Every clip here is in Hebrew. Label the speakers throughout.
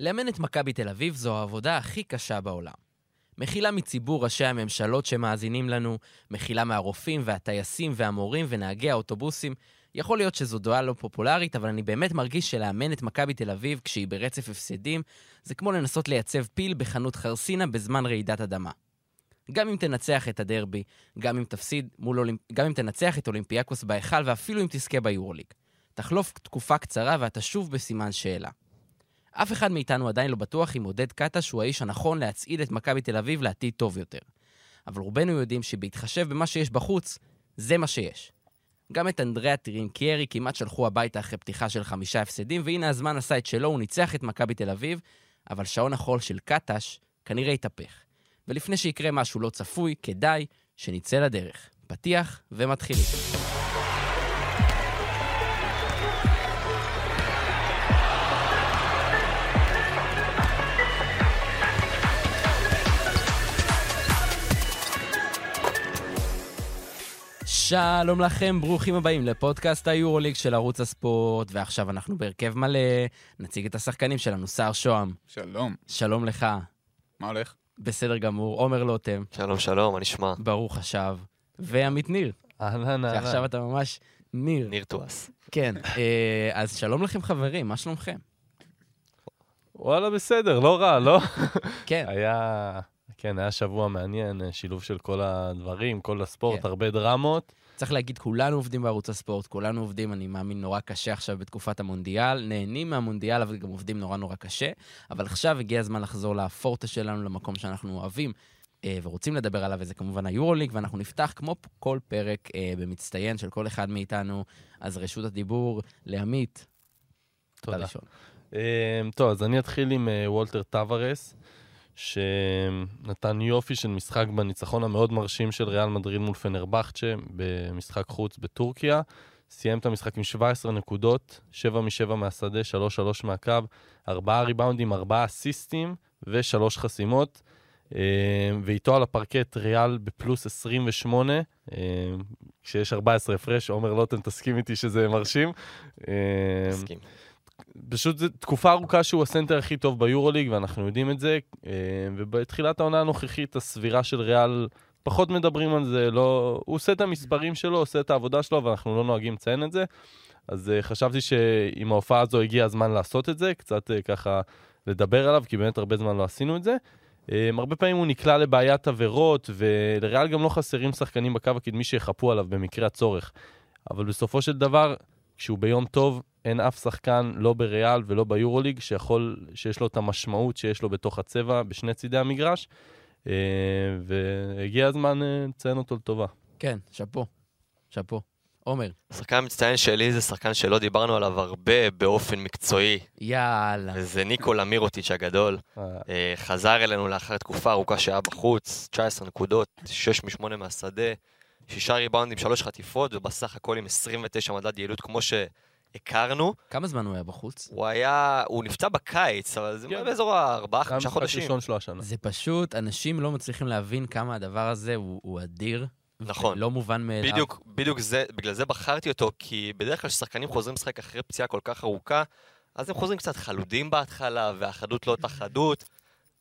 Speaker 1: לאמן את מכבי תל אביב זו העבודה הכי קשה בעולם. מחילה מציבור ראשי הממשלות שמאזינים לנו, מחילה מהרופאים והטייסים והמורים ונהגי האוטובוסים. יכול להיות שזו דעה לא פופולרית, אבל אני באמת מרגיש שלאמן את מכבי תל אביב כשהיא ברצף הפסדים, זה כמו לנסות לייצב פיל בחנות חרסינה בזמן רעידת אדמה. גם אם תנצח את הדרבי, גם אם תפסיד מול אולימפ... גם אם תנצח את אולימפיאקוס בהיכל ואפילו אם תזכה ביורוליג. תחלוף תקופה קצרה ואתה שוב בסימן שאלה. אף אחד מאיתנו עדיין לא בטוח אם עודד קטש הוא האיש הנכון להצעיד את מכבי תל אביב לעתיד טוב יותר. אבל רובנו יודעים שבהתחשב במה שיש בחוץ, זה מה שיש. גם את אנדריאה טרינקיירי כמעט שלחו הביתה אחרי פתיחה של חמישה הפסדים, והנה הזמן עשה את שלו, הוא ניצח את מכבי תל אביב, אבל שעון החול של קטש כנראה התהפך. ולפני שיקרה משהו לא צפוי, כדאי שנצא לדרך. פתיח ומתחילים. שלום לכם, ברוכים הבאים לפודקאסט היורוליג של ערוץ הספורט, ועכשיו אנחנו בהרכב מלא, נציג את השחקנים שלנו, סער שוהם.
Speaker 2: שלום.
Speaker 1: שלום לך.
Speaker 2: מה הולך?
Speaker 1: בסדר גמור, עומר לוטם.
Speaker 3: שלום, שלום, מה נשמע?
Speaker 1: ברוך השב. ועמית ניר.
Speaker 4: אהלן, אהלן.
Speaker 1: שעכשיו אתה ממש ניר.
Speaker 3: ניר טואס.
Speaker 1: כן, אה, אז שלום לכם חברים, מה שלומכם?
Speaker 4: וואלה, בסדר, לא רע, לא?
Speaker 1: כן,
Speaker 4: היה, כן, היה שבוע מעניין, אה, שילוב של כל הדברים, כל הספורט,
Speaker 1: כן.
Speaker 4: הרבה דרמות.
Speaker 1: צריך להגיד, כולנו עובדים בערוץ הספורט, כולנו עובדים, אני מאמין, נורא קשה עכשיו בתקופת המונדיאל, נהנים מהמונדיאל, אבל גם עובדים נורא נורא קשה. אבל עכשיו הגיע הזמן לחזור לפורטה שלנו, למקום שאנחנו אוהבים. אה, ורוצים לדבר עליו, וזה כמובן היורוליג, ואנחנו נפתח כמו כל פרק אה, במצטיין של כל אחד מאיתנו. אז רשות הדיבור לעמית.
Speaker 4: תודה. אה, טוב, אז אני אתחיל עם אה, וולטר טווארס, שנתן יופי של משחק בניצחון המאוד מרשים של ריאל מדריד מול פנרבכצ'ה במשחק חוץ בטורקיה. סיים את המשחק עם 17 נקודות, 7 מ-7 מהשדה, 3-3 מהקו, 4 ריבאונדים, 4 אסיסטים ו-3 חסימות. אה, ואיתו על הפרקט ריאל בפלוס 28, אה, כשיש 14 הפרש, עומר לוטן תסכים איתי שזה מרשים. אה,
Speaker 3: מסכים.
Speaker 4: פשוט זו תקופה ארוכה שהוא הסנטר הכי טוב ביורוליג, ואנחנו יודעים את זה. אה, ובתחילת העונה הנוכחית, הסבירה של ריאל, פחות מדברים על זה, לא... הוא עושה את המספרים שלו, עושה את העבודה שלו, ואנחנו לא נוהגים לציין את זה. אז אה, חשבתי שעם ההופעה הזו הגיע הזמן לעשות את זה, קצת אה, ככה לדבר עליו, כי באמת הרבה זמן לא עשינו את זה. הרבה פעמים הוא נקלע לבעיית עבירות, ולריאל גם לא חסרים שחקנים בקו הקדמי שיחפו עליו במקרה הצורך. אבל בסופו של דבר, כשהוא ביום טוב, אין אף שחקן, לא בריאל ולא ביורוליג, שיכול, שיש לו את המשמעות שיש לו בתוך הצבע בשני צידי המגרש, אה, והגיע הזמן אה, לציין אותו לטובה.
Speaker 1: כן, שאפו. שאפו. עומר,
Speaker 3: השחקן המצטיין שלי זה שחקן שלא דיברנו עליו הרבה באופן מקצועי,
Speaker 1: יאללה.
Speaker 3: וזה ניקולה מירוטיץ' הגדול.
Speaker 4: אה,
Speaker 3: אה, חזר אלינו לאחר תקופה ארוכה שהיה בחוץ, 19 נקודות, 6 מ-8 מהשדה, 6 ריבאונדים, 3 חטיפות, ובסך הכל עם 29 מדד יעילות כמו שהכרנו.
Speaker 1: כמה זמן הוא היה בחוץ?
Speaker 3: הוא היה, הוא נפצע בקיץ, אבל זה
Speaker 4: כן.
Speaker 3: באזור ה-4-5
Speaker 4: זה המשחק
Speaker 3: חודשים.
Speaker 4: הראשון שלו השנה.
Speaker 1: זה פשוט, אנשים לא מצליחים להבין כמה הדבר הזה הוא, הוא אדיר.
Speaker 3: נכון.
Speaker 1: לא מובן מאליו.
Speaker 3: בדיוק, בדיוק זה, בגלל זה בחרתי אותו, כי בדרך כלל כששחקנים חוזרים לשחק אחרי פציעה כל כך ארוכה, אז הם חוזרים קצת חלודים בהתחלה, והחדות לא אותה חדות,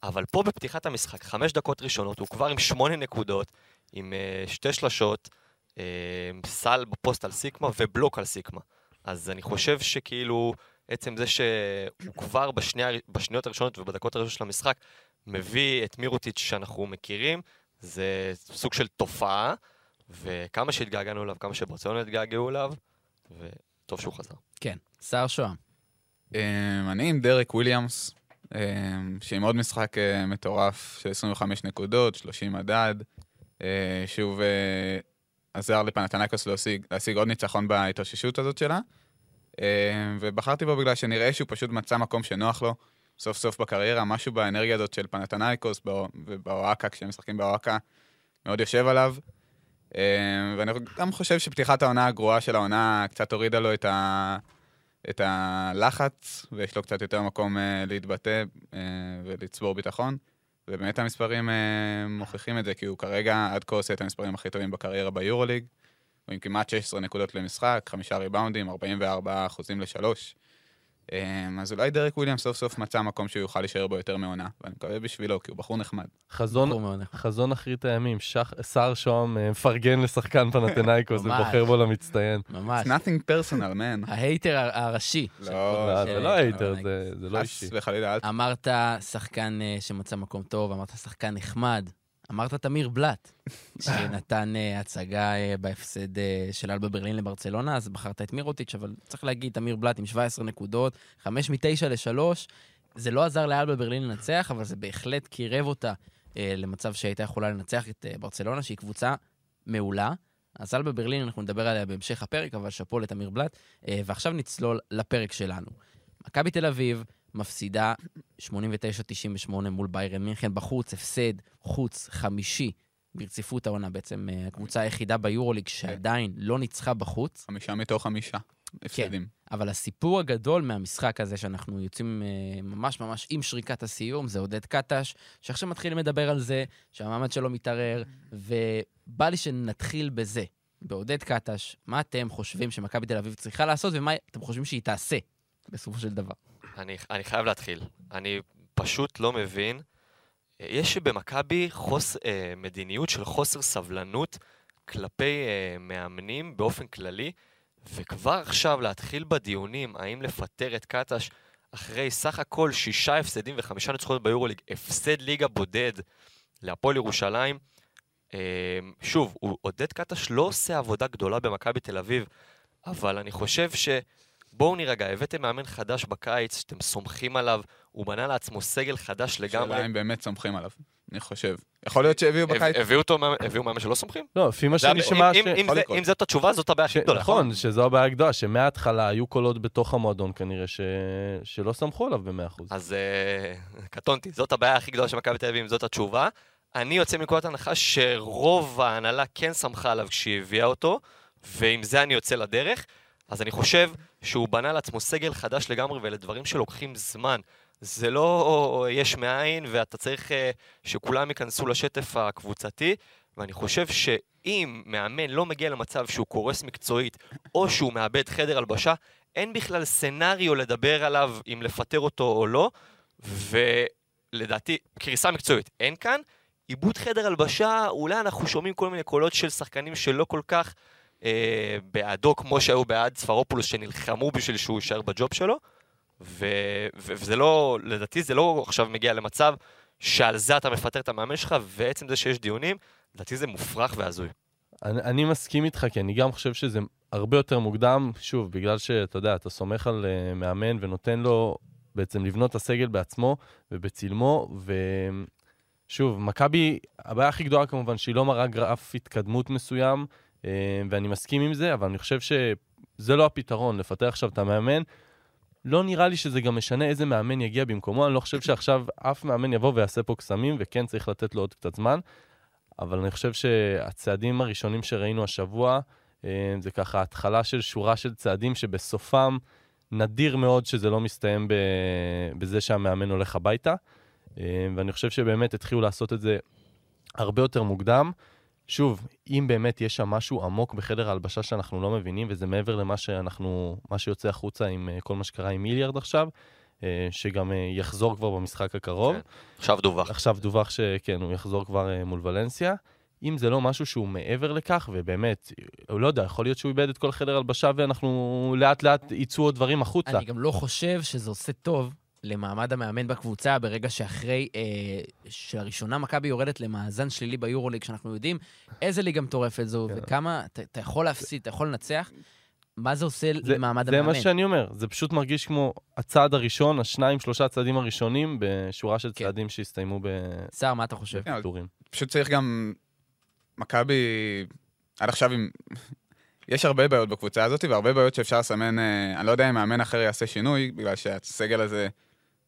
Speaker 3: אבל פה בפתיחת המשחק, חמש דקות ראשונות, הוא כבר עם שמונה נקודות, עם uh, שתי שלשות, uh, סל בפוסט על סיקמה ובלוק על סיקמה. אז אני חושב שכאילו, עצם זה שהוא כבר בשני, בשניות הראשונות ובדקות הראשונות של המשחק, מביא את מירוטיץ' שאנחנו מכירים, זה סוג של תופעה, וכמה שהתגעגענו אליו, כמה שברצלונה התגעגעו אליו, וטוב שהוא חזר.
Speaker 1: כן, סער שוהם.
Speaker 2: אמ, אני עם דרק וויליאמס, אמ, שעם עוד משחק אה, מטורף של 25 נקודות, 30 מדד. אה, שוב אה, עזר לפנתנקוס להשיג, להשיג עוד ניצחון בהתאוששות הזאת שלה. אמ, ובחרתי בו בגלל שנראה שהוא פשוט מצא מקום שנוח לו. סוף סוף בקריירה, משהו באנרגיה הזאת של פנתנייקוס ובאוהקה, כשהם משחקים באוהקה, מאוד יושב עליו. אמ, ואני גם חושב שפתיחת העונה הגרועה של העונה קצת הורידה לו את, ה... את הלחץ, ויש לו קצת יותר מקום uh, להתבטא uh, ולצבור ביטחון. ובאמת המספרים uh, מוכיחים את זה, כי הוא כרגע עד כה עושה את המספרים הכי טובים בקריירה ביורוליג. הוא עם כמעט 16 נקודות למשחק, חמישה ריבאונדים, 44 אחוזים לשלוש. אמ, אז אולי דרק וויליאם סוף סוף מצא מקום שהוא יוכל להישאר בו יותר מעונה, ואני מקווה בשבילו, כי הוא בחור נחמד.
Speaker 4: חזון. חזון אחרית הימים, שח- סער שוהם אה, מפרגן לשחקן פנתנאיקוס
Speaker 1: ממש.
Speaker 4: ובוחר בו למצטיין.
Speaker 1: ממש.
Speaker 2: It's nothing personal, man.
Speaker 1: ההייטר ה- הראשי.
Speaker 2: לא,
Speaker 4: לא,
Speaker 1: של-
Speaker 4: זה לא הייטר, זה זה לא
Speaker 2: חס
Speaker 4: אישי.
Speaker 2: וחלילה, אל
Speaker 1: אמרת שחקן אה, שמצא מקום טוב, אמרת שחקן נחמד. אמרת תמיר בלאט, שנתן אה, הצגה אה, בהפסד אה, של אלבה ברלין לברצלונה, אז בחרת את מירוטיץ', אבל צריך להגיד, תמיר בלאט עם 17 נקודות, 5 מ-9 ל-3. זה לא עזר לאלבה ברלין לנצח, אבל זה בהחלט קירב אותה אה, למצב שהייתה יכולה לנצח את אה, ברצלונה, שהיא קבוצה מעולה. אז אלבה ברלין, אנחנו נדבר עליה בהמשך הפרק, אבל שאפו לתמיר בלאט. אה, ועכשיו נצלול לפרק שלנו. מכבי תל אביב מפסידה 89-98 מול ביירן מינכן בחוץ, הפסד חוץ חמישי ברציפות העונה, בעצם אה, הקבוצה היחידה ביורוליג שעדיין לא ניצחה בחוץ.
Speaker 2: חמישה מתוך חמישה הפסדים.
Speaker 1: אבל הסיפור הגדול מהמשחק הזה, שאנחנו יוצאים אה, ממש ממש עם שריקת הסיום, זה עודד קטש, שעכשיו מתחילים לדבר על זה, שהמעמד שלו מתערער, ובא לי שנתחיל בזה, בעודד קטש, מה אתם חושבים שמכבי תל אביב צריכה לעשות, ומה אתם חושבים שהיא תעשה, בסופו של דבר?
Speaker 3: אני, אני חייב להתחיל. אני פשוט לא מבין. יש במכבי חוס, אה, מדיניות של חוסר סבלנות כלפי אה, מאמנים באופן כללי, וכבר עכשיו להתחיל בדיונים האם לפטר את קטש אחרי סך הכל שישה הפסדים וחמישה ניצחונות ביורוליג, הפסד ליגה בודד להפועל ירושלים. אה, שוב, עודד קטש לא עושה עבודה גדולה במכבי תל אביב, אבל אני חושב ש... בואו נירגע, הבאתם מאמן חדש בקיץ, שאתם סומכים עליו, הוא בנה לעצמו סגל חדש לגמרי.
Speaker 2: שאלה אם באמת סומכים עליו, אני חושב. יכול להיות שהביאו
Speaker 3: הב-
Speaker 2: בקיץ.
Speaker 3: הביאו אותו, מאמן- הביאו מאמן שלא סומכים?
Speaker 4: לא, לפי מה שומע,
Speaker 3: אם- זאת התשובה, זאת הבעיה הכי גדולה.
Speaker 4: נכון, שזו הבעיה הגדולה, שמההתחלה היו קולות בתוך המועדון כנראה ש- שלא סמכו עליו ב-100%.
Speaker 3: אז אה, קטונתי, זאת הבעיה הכי גדולה של מכבי תל אביב, אם זאת התשובה. אני יוצא מנקודת הנחה שרוב ההנהלה כן סמכה עליו כשהיא הביאה אותו, ועם זה אני יוצא לדרך. אז אני חושב שהוא בנה לעצמו סגל חדש לגמרי, ואלה דברים שלוקחים זמן. זה לא יש מאין, ואתה צריך אה, שכולם ייכנסו לשטף הקבוצתי, ואני חושב שאם מאמן לא מגיע למצב שהוא קורס מקצועית, או שהוא מאבד חדר הלבשה, אין בכלל סנאריו לדבר עליו אם לפטר אותו או לא, ולדעתי, קריסה מקצועית אין כאן. עיבוד חדר הלבשה, אולי אנחנו שומעים כל מיני קולות של שחקנים שלא כל כך אה, בעדו, כמו שהיו בעד ספרופולוס, שנלחמו בשביל שהוא יישאר בג'וב שלו, ו, ו, וזה לא, לדעתי זה לא עכשיו מגיע למצב שעל זה אתה מפטר את המאמן שלך, ועצם זה שיש דיונים, לדעתי זה מופרך והזוי.
Speaker 4: אני, אני מסכים איתך, כי אני גם חושב שזה הרבה יותר מוקדם, שוב, בגלל שאתה יודע, אתה סומך על uh, מאמן ונותן לו בעצם לבנות את הסגל בעצמו ובצלמו, ושוב, מכבי, הבעיה הכי גדולה כמובן שהיא לא מראה גרף התקדמות מסוים, ואני מסכים עם זה, אבל אני חושב שזה לא הפתרון, לפתח עכשיו את המאמן. לא נראה לי שזה גם משנה איזה מאמן יגיע במקומו, אני לא חושב שעכשיו אף מאמן יבוא ויעשה פה קסמים, וכן צריך לתת לו עוד קצת זמן. אבל אני חושב שהצעדים הראשונים שראינו השבוע, אה, זה ככה התחלה של שורה של צעדים שבסופם נדיר מאוד שזה לא מסתיים. בזה שהמאמן הולך הביתה. אה, ואני חושב שבאמת התחילו לעשות את זה הרבה יותר מוקדם. שוב, אם באמת יש שם משהו עמוק בחדר ההלבשה שאנחנו לא מבינים, וזה מעבר למה שאנחנו, מה שיוצא החוצה עם אה, כל מה שקרה עם מיליארד עכשיו, אה, שגם אה, יחזור כבר במשחק הקרוב.
Speaker 3: כן. עכשיו דווח.
Speaker 4: עכשיו דווח שכן, הוא יחזור כבר מול ולנסיה. אם זה לא משהו שהוא מעבר לכך, ובאמת, הוא לא יודע, יכול להיות שהוא איבד את כל חדר הלבשה ואנחנו לאט לאט יצאו עוד דברים החוצה.
Speaker 1: אני גם לא חושב שזה עושה טוב למעמד המאמן בקבוצה ברגע שאחרי אה, שלראשונה מכבי יורדת למאזן שלילי ביורוליג, שאנחנו יודעים איזה ליגה מטורפת זו,
Speaker 4: כן.
Speaker 1: וכמה, אתה, יכול להפסיד, אתה יכול לנצח, מה זה עושה
Speaker 4: זה,
Speaker 1: למעמד
Speaker 4: זה
Speaker 1: המאמן?
Speaker 4: מה שאני אומר, זה פשוט מרגיש כמו הצעד הראשון, השניים, שלושה צעדים הראשונים, בשורה של
Speaker 1: כן.
Speaker 4: צעדים שהסתיימו
Speaker 1: סער, מה אתה חושב?
Speaker 2: כן. פשוט צריך גם... מכבי, עד עכשיו עם... יש הרבה בעיות בקבוצה הזאת, והרבה בעיות שאפשר לסמן, אה, אני לא יודע אם מאמן אחר יעשה שינוי, בגלל שהסגל הזה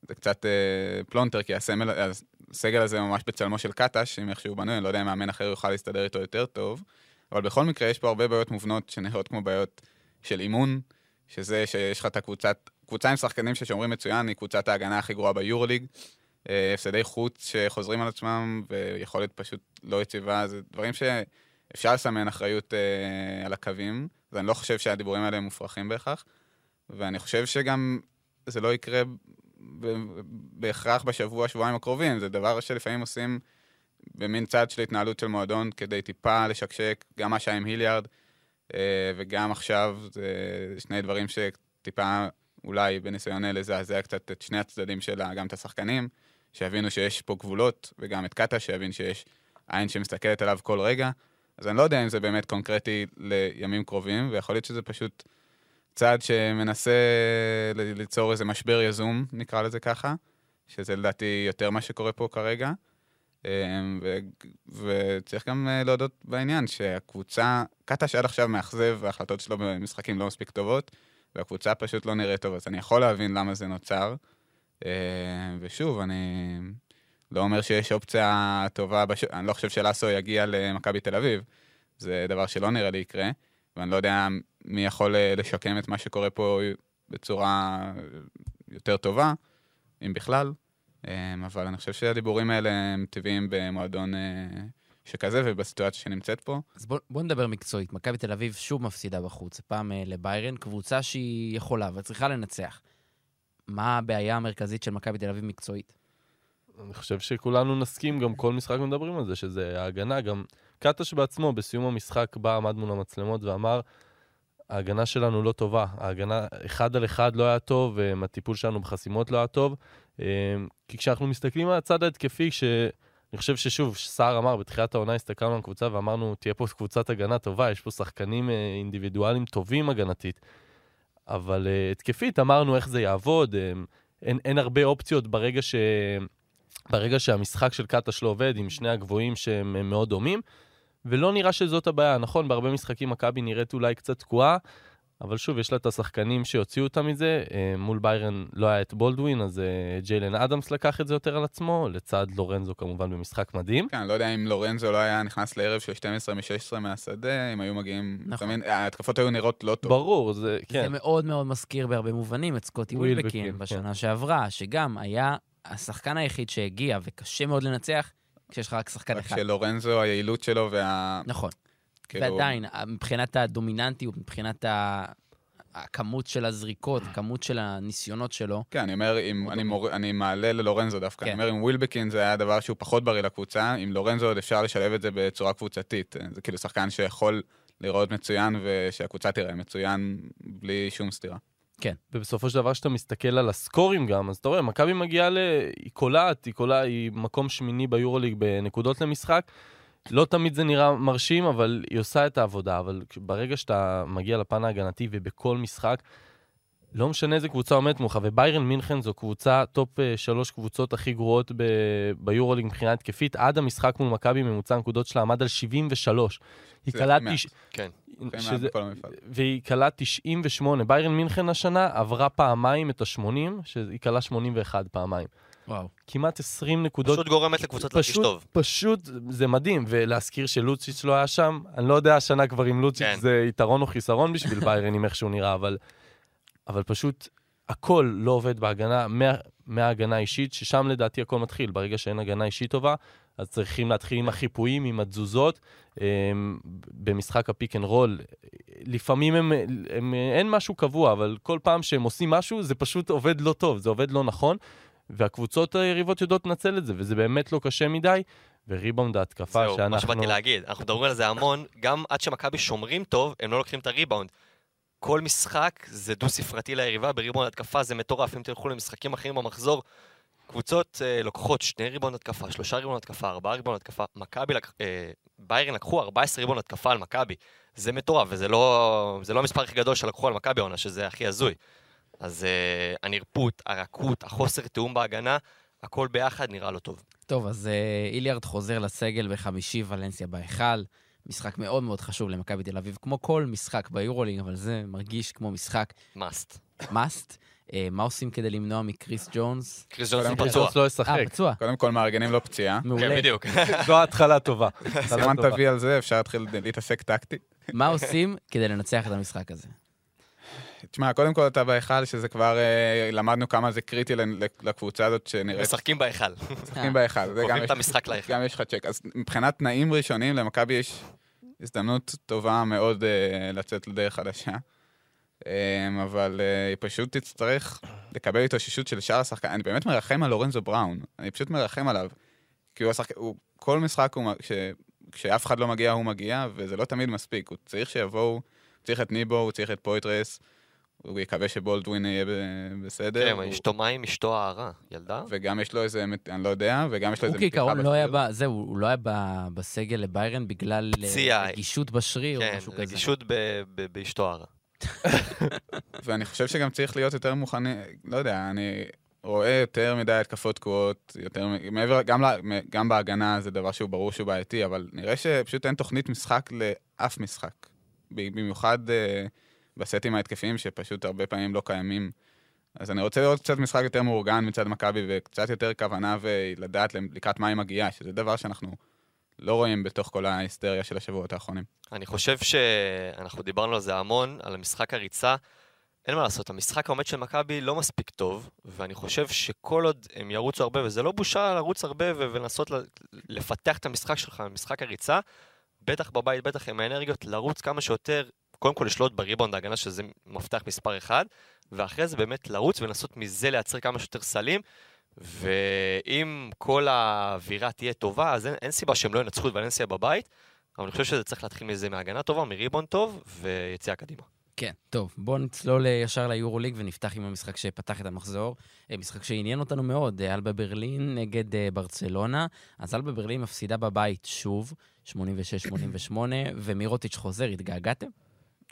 Speaker 2: זה קצת אה, פלונטר, כי הסמל, הסגל הזה ממש בצלמו של קטש, עם איך שהוא בנוי, אני לא יודע אם מאמן אחר יוכל להסתדר איתו יותר טוב, אבל בכל מקרה יש פה הרבה בעיות מובנות שנראות כמו בעיות של אימון, שזה שיש לך את הקבוצת, קבוצה עם שחקנים ששומרים מצוין, היא קבוצת ההגנה הכי גרועה ביורוליג. אה, הפסדי חוץ שחוזרים על עצמם, ויכולת פשוט לא יציבה, זה דברים שאפשר לסמן אחריות אה, על הקווים, ואני לא חושב שהדיבורים האלה מופרכים בהכרח. ואני חושב שגם זה לא יקרה בהכרח בשבוע, שבועיים הקרובים, זה דבר שלפעמים עושים במין צד של התנהלות של מועדון כדי טיפה לשקשק, גם מה שהיה עם היליארד, אה, וגם עכשיו, זה שני דברים שטיפה, אולי בניסיון לזעזע קצת את שני הצדדים שלה, גם את השחקנים, שיבינו שיש פה גבולות, וגם את קאטה, שיבין שיש עין שמסתכלת עליו כל רגע. אז אני לא יודע אם זה באמת קונקרטי לימים קרובים, ויכול להיות שזה פשוט צעד שמנסה ליצור איזה משבר יזום, נקרא לזה ככה, שזה לדעתי יותר מה שקורה פה כרגע. אמ, ו- וצריך גם אה, להודות בעניין שהקבוצה, קטש עד עכשיו מאכזב, וההחלטות שלו במשחקים לא מספיק טובות, והקבוצה פשוט לא נראית טוב, אז אני יכול להבין למה זה נוצר. אה, ושוב, אני לא אומר שיש אופציה טובה, בש... אני לא חושב שלאסו יגיע למכבי תל אביב, זה דבר שלא נראה לי יקרה, ואני לא יודע מי יכול אה, לשקם את מה שקורה פה בצורה יותר טובה, אם בכלל. אמ, אבל אני חושב שהדיבורים האלה הם טבעיים במועדון אה, שכזה ובסיטואציה שנמצאת פה.
Speaker 1: אז בוא, בוא נדבר מקצועית. מכבי תל אביב שוב מפסידה בחוץ, הפעם אה, לביירן, קבוצה שהיא יכולה וצריכה לנצח. מה הבעיה המרכזית של מכבי תל אביב מקצועית?
Speaker 4: אני חושב שכולנו נסכים, גם כל משחק מדברים על זה, שזה ההגנה. גם קטש בעצמו, בסיום המשחק, בא, עמד מול המצלמות ואמר, ההגנה שלנו לא טובה. ההגנה, אחד על אחד לא היה טוב, והטיפול שלנו בחסימות לא היה טוב. אה, כי כשאנחנו מסתכלים על הצד ההתקפי, ש... אני חושב ששוב, סער אמר, בתחילת העונה הסתכלנו על הקבוצה ואמרנו, תהיה פה קבוצת הגנה טובה, יש פה שחקנים אה, אינדיבידואלים טובים הגנתית. אבל uh, התקפית, אמרנו איך זה יעבוד, um, אין, אין הרבה אופציות ברגע, ש... ברגע שהמשחק של קטש לא עובד, עם שני הגבוהים שהם הם מאוד דומים, ולא נראה שזאת הבעיה. נכון, בהרבה משחקים מכבי נראית אולי קצת תקועה, אבל שוב, יש לה את השחקנים שיוציאו אותה מזה. אה, מול ביירן לא היה את בולדווין, אז אה, ג'יילן אדמס לקח את זה יותר על עצמו, לצד לורנזו כמובן במשחק מדהים.
Speaker 2: כן, לא יודע אם לורנזו לא היה נכנס לערב של 12 מ-16 מהשדה, אם היו מגיעים...
Speaker 1: נכון.
Speaker 2: תמיד, ההתקפות היו נראות לא טוב.
Speaker 4: ברור, זה,
Speaker 1: זה
Speaker 4: כן.
Speaker 1: מאוד מאוד מזכיר בהרבה מובנים את סקוטי
Speaker 4: ווילבקין,
Speaker 1: ווילבקין
Speaker 4: כן.
Speaker 1: בשנה שעברה, שגם היה השחקן היחיד שהגיע, וקשה מאוד לנצח, כשיש לך רק שחקן
Speaker 2: רק
Speaker 1: אחד.
Speaker 2: שלורנזו, היעילות שלו וה...
Speaker 1: נכון.
Speaker 2: כאילו,
Speaker 1: ועדיין, מבחינת הדומיננטיות, מבחינת ה- הכמות של הזריקות, כמות של הניסיונות שלו,
Speaker 2: כן, אני אומר, אם אני, מור... אני מעלה ללורנזו דווקא.
Speaker 1: כן.
Speaker 2: אני אומר, עם ווילבקין זה היה דבר שהוא פחות בריא לקבוצה, עם לורנזו עוד אפשר לשלב את זה בצורה קבוצתית. זה כאילו שחקן שיכול להיראות מצוין, ושהקבוצה תראה מצוין בלי שום סתירה.
Speaker 4: ובסופו של דבר, כשאתה מסתכל על הסקורים גם, אז אתה רואה, מכבי מגיעה ל... היא קולעת, היא קולעת, היא מקום שמיני ביורוליג בנקודות למשחק. לא תמיד זה נראה מרשים, אבל היא עושה את העבודה. אבל ברגע שאתה מגיע לפן ההגנתי ובכל משחק, לא משנה איזה קבוצה עומדת מולך, וביירן מינכן זו קבוצה, top אה, שלוש קבוצות הכי גרועות ב... ביורוליג מבחינה התקפית. עד המשחק מול מכבי, ממוצע הנקודות שלה עמד על 73. היא קלעה. תש...
Speaker 3: כן.
Speaker 4: שזה... והיא קלעה 98. ביירן מינכן השנה עברה פעמיים את ה-80, שהיא קלעה 81 פעמיים.
Speaker 1: וואו.
Speaker 4: כמעט 20 נקודות.
Speaker 3: פשוט גורמת לקבוצות להרגיש
Speaker 4: פשוט,
Speaker 3: טוב.
Speaker 4: פשוט, זה מדהים. ולהזכיר שלוצ'יץ' לא היה שם, אני לא יודע השנה כבר אם לוצ'יץ'
Speaker 3: כן.
Speaker 4: זה יתרון או חיסרון בשביל ביירן, עם איך שהוא נראה, אבל, אבל פשוט הכל לא עובד בהגנה, מה, מההגנה האישית, ששם לדעתי הכל מתחיל. ברגע שאין הגנה אישית טובה, אז צריכים להתחיל עם החיפויים, עם התזוזות. אמ, במשחק ה pick and roll, לפעמים הם, הם, אין משהו קבוע, אבל כל פעם שהם עושים משהו, זה פשוט עובד לא טוב, זה עובד לא נכון, והקבוצות היריבות יודעות לנצל את זה, וזה באמת לא קשה מדי. וריבאונד ההתקפה
Speaker 3: זהו,
Speaker 4: שאנחנו...
Speaker 3: מה שבאתי להגיד. אנחנו מדברים על זה המון, גם עד שמכבי שומרים טוב, הם לא לוקחים את הריבאונד. כל משחק זה דו-ספרתי ליריבה, בריבאונד התקפה זה מטורף. אם תלכו למשחקים אחרים במחזור, קבוצות אה, לוקחות שני ריבאונד התקפה, שלושה ריבאונד התקפה, ארבעה ריבאונד התקפה. מכבי, לק... אה, ביירן לקחו 14 ריבאונד התקפה על מכבי. זה מטורף, וזה לא, זה לא המספר הכי גדול שלקחו על מכבי העונה, שזה הכי הזוי. אז אה, הנרפות, הרכות, החוסר תיאום בהגנה, הכל ביחד נראה לא טוב.
Speaker 1: טוב, אז אה, איליארד חוזר לסגל בחמישי, ולנסיה בהיכל. משחק מאוד מאוד חשוב למכבי תל אביב, כמו כל משחק ביורוליג, אבל זה מרגיש כמו משחק
Speaker 3: מאסט.
Speaker 1: must. אה, מה עושים כדי למנוע מקריס ג'ונס?
Speaker 3: קריס ג'ונס פצוע.
Speaker 4: ג'ונס לא ישחק.
Speaker 1: אה, פצוע.
Speaker 2: קודם כל, מארגנים לו פציעה.
Speaker 1: מעולה.
Speaker 3: כן, בדיוק.
Speaker 4: זו ההתחלה טובה. התחלה
Speaker 2: סימן. תביא על זה, אפשר להתחיל להתעסק טקטית.
Speaker 1: מה עושים כדי לנצח את המשחק הזה?
Speaker 2: תשמע, קודם כל אתה בהיכל, שזה כבר אה, למדנו כמה זה קריטי לקבוצה הזאת שנראית
Speaker 3: משחקים בהיכל.
Speaker 2: משחקים בהיכל. זה גם
Speaker 3: קובעים
Speaker 2: יש-
Speaker 3: את המשחק להיכל.
Speaker 2: גם יש לך צ'ק. אז מבחינת תנאים ראשונים, למכבי יש הזדמנות טובה מאוד אה, לצאת לדרך חדשה. אמ, אבל אה, היא פשוט תצטרך לקבל התאוששות של שאר השחקנים. אני באמת מרחם על לורנזו בראון, אני פשוט מרחם עליו. כי הוא השחקן, הוא, כל משחק, הוא, כש, כשאף אחד לא מגיע, הוא מגיע, וזה לא תמיד מספיק. הוא צריך שיבואו, הוא צריך את ניבו, הוא צריך את פויטרס, הוא יקווה שבולדווין יהיה בסדר.
Speaker 3: כן,
Speaker 2: הוא-
Speaker 3: אשתו מים, אשתו הערה. ילדה?
Speaker 2: וגם יש לו איזה, אני לא יודע, וגם יש לו
Speaker 1: הוא
Speaker 2: איזה
Speaker 1: כעיקרון לא היה, זהו, הוא לא היה ב- בסגל לביירן בגלל אה. רגישות בשריר או
Speaker 3: כן,
Speaker 1: משהו כזה.
Speaker 3: רגישות ב- ב- באשתו הערה.
Speaker 2: ואני חושב שגם צריך להיות יותר מוכנים, לא יודע, אני רואה יותר מדי התקפות תקועות, יותר, מעבר, גם, לה- גם בהגנה זה דבר שהוא ברור שהוא בעייתי, אבל נראה שפשוט אין תוכנית משחק לאף משחק. במיוחד אה, בסטים ההתקפיים שפשוט הרבה פעמים לא קיימים. אז אני רוצה לראות קצת משחק יותר מאורגן מצד מכבי וקצת יותר כוונה ולדעת לקראת מה היא מגיעה, שזה דבר שאנחנו לא רואים בתוך כל ההיסטריה של השבועות האחרונים.
Speaker 3: אני חושב שאנחנו דיברנו על זה המון, על המשחק הריצה. אין מה לעשות, המשחק העומד של מכבי לא מספיק טוב, ואני חושב שכל עוד הם ירוצו הרבה, וזה לא בושה לרוץ הרבה ולנסות לפתח את המשחק שלך, משחק הריצה, בטח בבית, בטח עם האנרגיות, לרוץ כמה שיותר, קודם כל לשלוט בריבאונד ההגנה, שזה מפתח מספר אחד, ואחרי זה באמת לרוץ ולנסות מזה לייצר כמה שיותר סלים, ואם כל האווירה תהיה טובה, אז אין, אין סיבה שהם לא ינצחו את ולנסיה בבית, אבל אני חושב שזה צריך להתחיל מזה מהגנה טובה, מריבאונד טוב, ויציאה קדימה.
Speaker 1: כן, טוב, בואו נצלול אה, ישר ליורוליג ונפתח עם המשחק שפתח את המחזור. אה, משחק שעניין אותנו מאוד, אה, אלבה ברלין נגד ברצלונה. אז אלבה ברלין מפסידה בבית שוב, 86-88, ומירוטיץ' חוזר, התגעגעתם?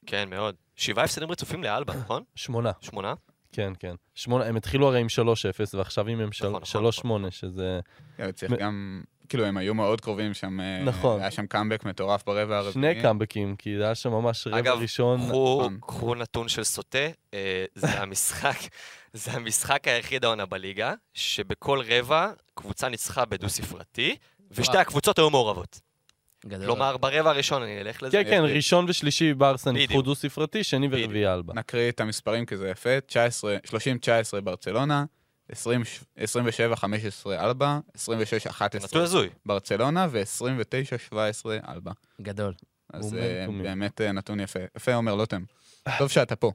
Speaker 3: כן, מאוד. שבעה הפסדים רצופים לאלבה, נכון?
Speaker 4: שמונה.
Speaker 3: שמונה?
Speaker 4: כן, כן. שמונה, הם התחילו הרי עם 3-0, ועכשיו עם הם
Speaker 3: נכון, נכון,
Speaker 4: 3-8, שזה...
Speaker 2: כן, צריך
Speaker 4: מ-
Speaker 2: גם, כאילו, הם היו מאוד קרובים שם. אה,
Speaker 4: נכון.
Speaker 2: היה שם קאמבק מטורף ברבע הרביעי.
Speaker 4: שני קאמבקים, כי זה היה שם ממש רבע
Speaker 3: אגב,
Speaker 4: ראשון.
Speaker 3: קחו,
Speaker 2: נכון.
Speaker 3: קחו נתון של סוטה, אה, זה המשחק, זה המשחק היחיד העונה בליגה, שבכל רבע קבוצה ניצחה בדו-ספרתי, ושתי. הקבוצות היו מעורבות.
Speaker 1: גדול.
Speaker 3: כלומר, ברבע הראשון, אני אלך לזה.
Speaker 4: כן, כן, ראשון ושלישי ברסה ניצחו
Speaker 3: בדיוק.
Speaker 4: דו-ספרתי, שני. ורביעי אלבה.
Speaker 2: נקריא את המספרים כי זה יפה. 19, 30-19 ברצלונה, 20 27-15 אלבה, 26-11
Speaker 3: נתון הזוי.
Speaker 2: ברצלונה ו-29-17 אלבה.
Speaker 1: גדול.
Speaker 2: אז אה. באמת אה, נתון יפה. יפה, עומר לוטם. טוב שאתה פה.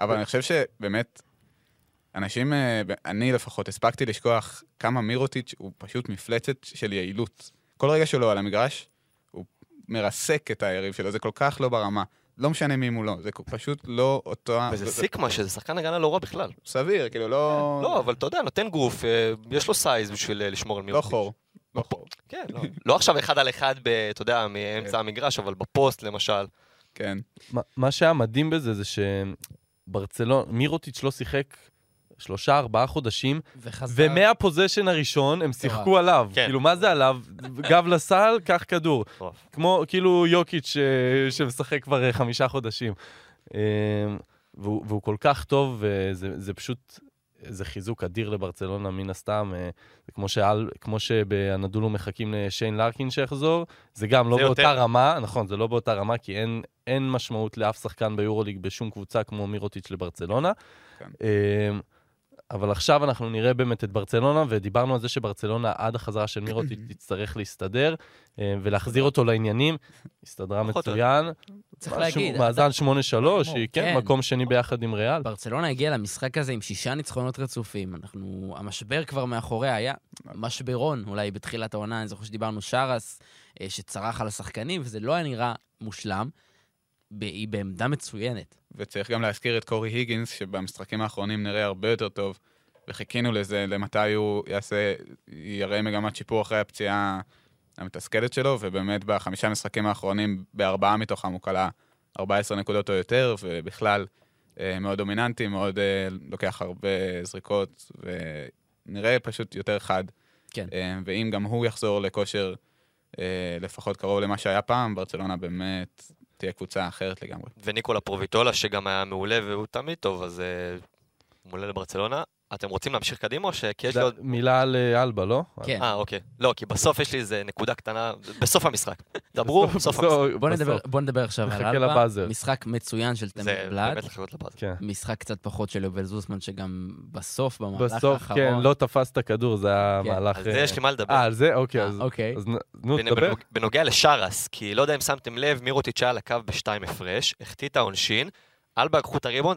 Speaker 2: אבל אני חושב שבאמת, אנשים, אה, אני לפחות, הספקתי לשכוח כמה מירוטיץ' הוא פשוט מפלצת של יעילות. כל רגע שלו על המגרש, הוא מרסק את היריב שלו, זה כל כך לא ברמה. לא משנה מי מולו, זה פשוט לא אותו...
Speaker 3: וזה
Speaker 2: זה-
Speaker 3: סיקמה, שזה שחקן הגנה לא רע בכלל.
Speaker 2: סביר, כאילו לא...
Speaker 3: לא, אבל אתה יודע, נותן גוף, אה, יש לו סייז בשביל אה, לשמור על
Speaker 2: לא
Speaker 3: מירוטיץ'.
Speaker 2: חור. לא חור.
Speaker 3: כן, לא. לא עכשיו אחד על אחד, אתה יודע,
Speaker 2: כן.
Speaker 3: מאמצע המגרש, אבל בפוסט למשל.
Speaker 2: כן.
Speaker 4: מה- מה שהיה מדהים בזה זה שברצלון, מירוטיץ' לא שיחק שלושה, ארבעה חודשים,
Speaker 1: וחזר...
Speaker 4: ומהפוזיישן הראשון הם שיחקו עליו.
Speaker 3: כן.
Speaker 4: כאילו, מה זה עליו? גב לסל, קח כדור. כמו כאילו יוקיץ' אה, שמשחק כבר אה, חמישה חודשים. אה, והוא, והוא כל כך טוב, וזה זה פשוט, זה חיזוק אדיר לברצלונה מן הסתם. זה כמו, שעל, כמו שבאנדולו מחכים לשיין לארקין שיחזור, זה גם לא
Speaker 3: זה
Speaker 4: באותה
Speaker 3: יותר.
Speaker 4: רמה, נכון, זה לא באותה רמה, כי אין, אין משמעות לאף שחקן ביורוליג בשום קבוצה כמו מירוטיץ' לברצלונה.
Speaker 2: כן.
Speaker 4: אבל עכשיו אנחנו נראה באמת את ברצלונה, ודיברנו על זה שברצלונה עד החזרה של מירוטיץ' תצטרך להסתדר אה, ולהחזיר אותו לעניינים. הסתדרה מצוין.
Speaker 1: צריך להגיד,
Speaker 4: מאזן 8-3, היא כן,
Speaker 1: כן.
Speaker 4: מקום שני ביחד עם ריאל.
Speaker 1: ברצלונה הגיעה למשחק הזה עם שישה ניצחונות רצופים. אנחנו, המשבר כבר מאחוריה היה משברון, אולי בתחילת העונה, אני זוכר שדיברנו שרס, אה, שצרח על השחקנים, וזה לא היה נראה מושלם. היא בעמדה מצוינת.
Speaker 2: וצריך גם להזכיר את קורי היגינס, שבמשחקים האחרונים נראה הרבה יותר טוב, וחיכינו לזה, למתי הוא יעשה, יראה מגמת שיפור אחרי הפציעה המתסכלת שלו, ובאמת בחמישה משחקים האחרונים, בארבעה מתוכם הוא כלה 14 נקודות או יותר, ובכלל אה, מאוד דומיננטי, מאוד אה, לוקח הרבה זריקות, ונראה פשוט יותר חד.
Speaker 1: כן.
Speaker 2: אה, ואם גם הוא יחזור לכושר לפחות קרוב למה שהיה פעם, ברצלונה באמת תהיה קבוצה אחרת לגמרי.
Speaker 3: וניקולה פרוביטולה, שגם היה מעולה והוא תמיד טוב, אז אה, הוא מעולה לברצלונה. אתם רוצים להמשיך קדימה או ש... כי יש לי
Speaker 4: זה-
Speaker 3: עוד...
Speaker 4: מילה על אה, אלבה, לא?
Speaker 1: כן.
Speaker 3: אה, אוקיי. לא, כי בסוף יש לי איזה נקודה קטנה, בסוף המשחק. דברו, בסוף המשחק.
Speaker 1: בוא
Speaker 4: בסוף.
Speaker 1: נדבר, בוא נדבר עכשיו על אלבה.
Speaker 4: לבאזר.
Speaker 1: משחק מצוין של
Speaker 3: זה
Speaker 1: תמיר בלאט.
Speaker 3: באמת לחכות לבאז.
Speaker 4: כן.
Speaker 1: משחק קצת פחות של יובל זוסמן, שגם בסוף, במהלך
Speaker 4: בסוף,
Speaker 1: האחרון...
Speaker 4: כן, לא תפס את הכדור, זה היה
Speaker 1: כן.
Speaker 4: מהלך...
Speaker 3: על זה
Speaker 4: אה,
Speaker 3: יש לי מה לדבר.
Speaker 4: אה, על זה? אוקיי,
Speaker 1: אה,
Speaker 4: אז...
Speaker 1: אוקיי.
Speaker 4: נו, תדבר.
Speaker 3: בנוג- בנוגע לשרס, כי לא יודע אם שמתם לב, מירוטיץ' היה על הקו בשתיים הפרש, החטיא את העונשין, אלבה לקחו את הריבון,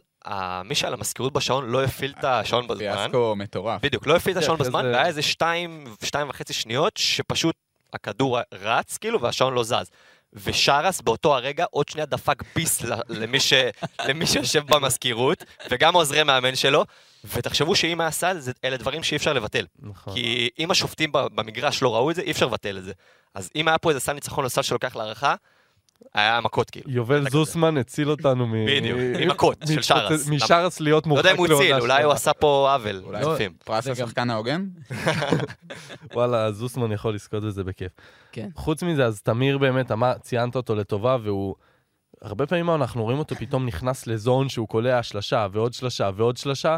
Speaker 3: מי שעל המזכירות בשעון לא הפעיל את השעון בזמן.
Speaker 2: פיאסקו מטורף.
Speaker 3: בדיוק, לא הפעיל את השעון בזמן,
Speaker 4: זה-
Speaker 3: והיה איזה שתיים, שתיים וחצי שניות, שפשוט הכדור רץ, כאילו, והשעון לא זז. ושרס באותו הרגע עוד שנייה דפק ביס למי, ש... למי שיושב במזכירות, וגם עוזרי מאמן שלו, ותחשבו שאם היה סל, זה- אלה דברים שאי אפשר לבטל.
Speaker 4: נכון.
Speaker 3: כי אם השופטים במגרש לא ראו את זה, אי אפשר לבטל את זה. אז אם היה פה איזה סל ניצחון או סל שלוקח להערכה, היה מכות כאילו.
Speaker 4: יובל זוסמן הציל אותנו מ...
Speaker 3: בדיוק, ממכות של שרס.
Speaker 4: משרס להיות
Speaker 3: לא
Speaker 4: מורחק
Speaker 3: יודע אם הוא הציל,
Speaker 4: לעונה
Speaker 3: אולי הוא. עשה פה עוול
Speaker 2: אולי. פרס
Speaker 1: גם-
Speaker 2: השחקן ההוגן?
Speaker 4: וואלה, זוסמן יכול לזכות בזה בכיף.
Speaker 1: כן.
Speaker 4: חוץ מזה, אז תמיר באמת, אמר, ציינת אותו לטובה, והוא... הרבה פעמים אנחנו רואים אותו פתאום נכנס לזון שהוא קולע שלשה ועוד שלשה ועוד שלשה,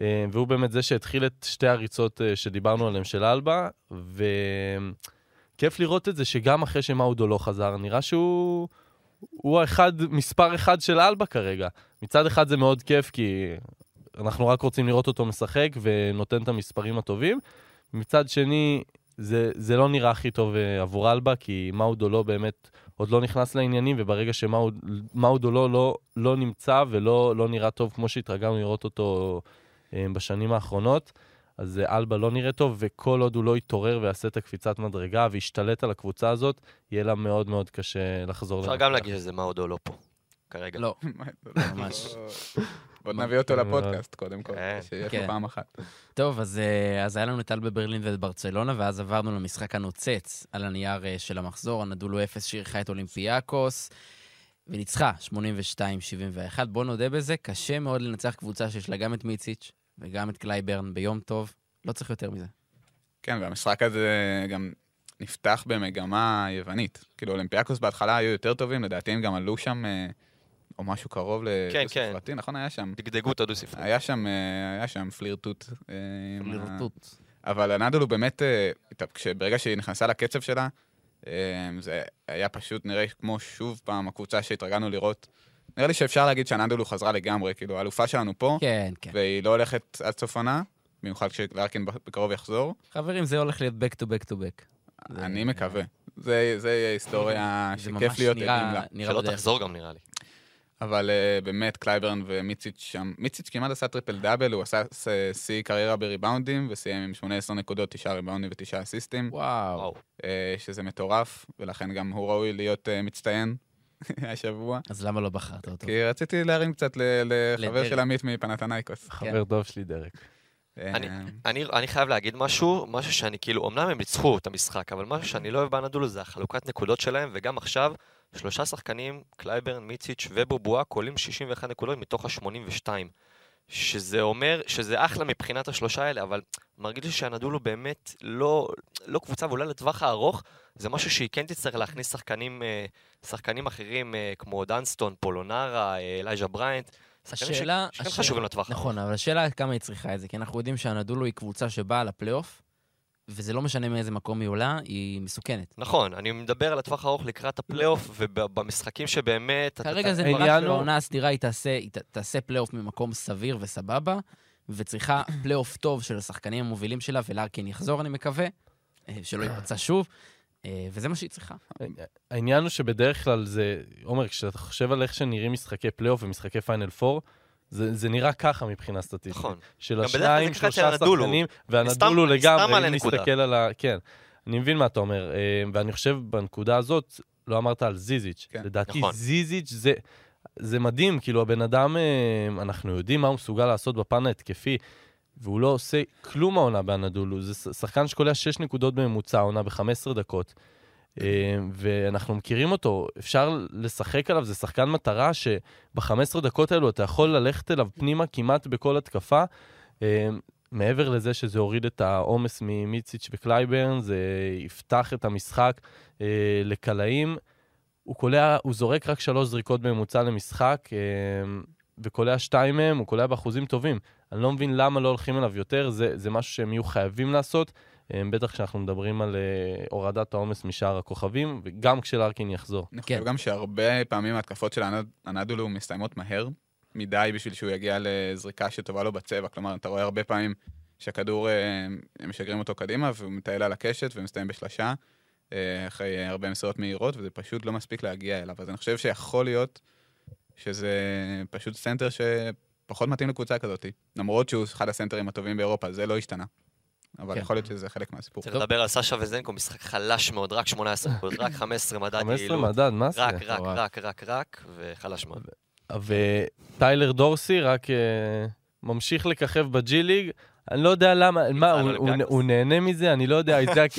Speaker 4: אה, והוא באמת זה שהתחיל את שתי הריצות אה, שדיברנו עליהן של אלבה, וכיף לראות את זה שגם אחרי שמאודו לא חזר, נראה שהוא... הוא האחד, מספר אחד של אלבה כרגע. מצד אחד זה מאוד כיף, כי אנחנו רק רוצים לראות אותו משחק ונותן את המספרים הטובים. מצד שני, זה, זה לא נראה הכי טוב אה, עבור אלבה, כי מאודו לא באמת עוד לא נכנס לעניינים, וברגע שמאודו לא, לא, לא נמצא ולא לא נראה טוב כמו שהתרגלנו לראות אותו אה, בשנים האחרונות, אז אה, אלבה לא נראה טוב, וכל עוד הוא לא יתעורר ויעשה את הקפיצת מדרגה וישתלט על הקבוצה הזאת, יהיה לה מאוד מאוד קשה לחזור
Speaker 3: אפשר. גם להגיד שזה מאודו לו פה, כרגע.
Speaker 1: לא, ממש.
Speaker 2: בוא נביא אותו לפודקאסט קודם כל,
Speaker 3: כן.
Speaker 2: שיש
Speaker 1: כן.
Speaker 2: לו פעם אחת.
Speaker 1: טוב, אז, אה, אז היה לנו את אלבה ברלין ואת ברצלונה, ואז עברנו למשחק הנוצץ על הנייר אה, של המחזור, אנאדולו אפס שאירחה את אולימפיאקוס, וניצחה 82-71. בואו נודה בזה, קשה מאוד לנצח קבוצה שיש לה גם את מיציץ' וגם את קלייברן ביום טוב. לא צריך יותר מזה.
Speaker 2: כן, והמשחק הזה גם נפתח במגמה יוונית. כאילו, אולימפיאקוס בהתחלה היו יותר טובים, לדעתי הם גם עלו שם, אה, או משהו קרוב
Speaker 3: כן.
Speaker 2: לדו-ספרתי, נכון? היה שם.
Speaker 3: דגדגו את הדו-ספרתי.
Speaker 2: היה שם, אה, היה שם פלירטוט. אה,
Speaker 1: לרטוט.
Speaker 2: אבל הנדולו באמת, אה, התאפ- כשברגע שהיא נכנסה לקצב שלה, זה היה פשוט נראה כמו שוב פעם הקבוצה שהתרגלנו לראות. נראה לי שאפשר להגיד שהנדולו חזרה לגמרי, כאילו, האלופה שלנו פה,
Speaker 1: כן, כן.
Speaker 2: והיא לא הולכת עד סוף עונה, במיוחד כשלארקין בקרוב יחזור.
Speaker 1: חברים, זה הולך להיות back to back to back. זה-
Speaker 2: אני מקווה. זה זה יהיה היסטוריה
Speaker 1: זה
Speaker 2: שכיף להיות
Speaker 1: נראה-
Speaker 2: עדים לה.
Speaker 1: נראה
Speaker 3: שלא
Speaker 1: בדרך.
Speaker 3: תחזור גם נראה לי.
Speaker 2: אבל אה, באמת, קלייברן ומיציץ' שם, מיציץ' כמעט עשה טריפל דאבל, הוא עשה ס- שיא קריירה בריבאונדים, וסיים עם 18 נקודות, 9 ריבאונדים ו-9 אסיסטים,
Speaker 1: וואו.
Speaker 2: אה, שזה מטורף, ולכן גם הוא ראוי להיות אה, מצטיין השבוע.
Speaker 1: אז למה לא בחרת אותו?
Speaker 2: כי רציתי להרים קצת לחבר. של עמית מפנאתינייקוס.
Speaker 4: חבר טוב שלי, דרק.
Speaker 3: אני-
Speaker 2: אה,
Speaker 3: אני, אני חייב להגיד משהו, משהו שאני כאילו, אמנם הם ניצחו את המשחק, אבל משהו שאני לא אוהב באנאדולו זה החלוקת נקודות שלהם, וגם עכשיו, שלושה שחקנים, קלייברן, מיציץ' ובובואה, קולעים 61 נקודות מתוך ה-82. שזה אומר, שזה אחלה מבחינת השלושה האלה, אבל מרגיש לי שאנאדולו באמת לא, לא קבוצה, ואולי לטווח הארוך, זה משהו שהיא כן תצטרך להכניס שחקנים, אה, שחקנים אחרים, אה, כמו דנסטון, פולונרה, אה, אלייז'ה בריינט.
Speaker 1: השאלה...
Speaker 3: שכן חשובים לטווח הארוך.
Speaker 1: נכון, אבל השאלה כמה היא צריכה את זה, כי אנחנו יודעים שאנאדולו היא קבוצה שבאה לפלייאוף, וזה לא משנה מאיזה מקום היא עולה, היא מסוכנת.
Speaker 3: נכון, אני מדבר על הטווח הארוך לקראת הפלייאוף, ובמשחקים שבאמת...
Speaker 1: כרגע
Speaker 3: אתה-
Speaker 1: זה נראה שהעונה הסדירה היא תעשה, תעשה פלייאוף ממקום סביר וסבבה, וצריכה פלייאוף טוב של השחקנים המובילים שלה, ולארקין יחזור, אני מקווה, אה, שלא ייפצע שוב, אה, וזה מה שהיא צריכה.
Speaker 4: העניין הוא שבדרך כלל זה, עומר, כשאתה חושב על איך שנראים משחקי פלייאוף ומשחקי פיינל 4, זה, זה נראה ככה מבחינה סטטיסטית.
Speaker 3: נכון.
Speaker 4: של השניים, שלושה. שחקנים, ואנדולו
Speaker 3: סתם
Speaker 4: לגמרי, אם. נסתכל על ה... כן, אני מבין מה אתה אומר, אה, ואני חושב בנקודה הזאת, לא אמרת על זיזיץ'.
Speaker 2: כן.
Speaker 4: לדעתי
Speaker 3: נכון.
Speaker 4: זיזיץ' זה... זה מדהים, כאילו הבן אדם, אה, אנחנו יודעים מה הוא מסוגל לעשות בפן ההתקפי, והוא לא עושה כלום העונה באנדולו. זה שחקן שקולע 6 נקודות בממוצע, העונה ב-15 דקות. אה, ואנחנו מכירים אותו, אפשר לשחק עליו, זה שחקן מטרה שב-15 דקות האלו אתה יכול ללכת אליו פנימה כמעט בכל התקפה. אה, מעבר לזה שזה הוריד את העומס ממיציץ' וקלייברן, זה יפתח את המשחק אה, לקלעים. הוא קולע, הוא זורק רק שלוש זריקות בממוצע למשחק, וקולע שתיים מהם, הוא קולע באחוזים טובים. אני לא מבין למה לא הולכים אליו יותר, זה, זה משהו שהם יהיו חייבים לעשות, בטח כשאנחנו מדברים על אה, הורדת העומס משאר הכוכבים, וגם כשלארקין יחזור.
Speaker 2: אני
Speaker 1: כן.
Speaker 2: חושב גם שהרבה פעמים ההתקפות של הנד- הנדולו מסתיימות מהר מדי בשביל שהוא יגיע לזריקה שטובה לו בצבע. כלומר, אתה רואה הרבה פעמים שהכדור, אה, הם משגרים אותו קדימה והוא מטייל על הקשת ומסתיים בשלשה, אה, אחרי הרבה מסירות מהירות, וזה פשוט לא מספיק להגיע אליו. אז אני חושב שיכול להיות שזה פשוט סנטר שפחות מתאים לקבוצה כזאת. למרות שהוא אחד הסנטרים הטובים באירופה, זה לא השתנה. אבל
Speaker 1: כן.
Speaker 2: יכול להיות שזה חלק מהסיפור.
Speaker 3: צריך לדבר על סשה וזנקוב, משחק חלש מאוד, רק 18 נקודות, רק 15 מדד
Speaker 4: 15
Speaker 3: יעילות.
Speaker 4: מדד, מה זה?
Speaker 3: רק, רק. רק, רק, רק, וחלש מאוד.
Speaker 4: וטיילר דורסי רק אה, ממשיך לככב בג'י ליג. אני לא יודע למה, מה, הוא, נהנה מזה, אני לא יודע,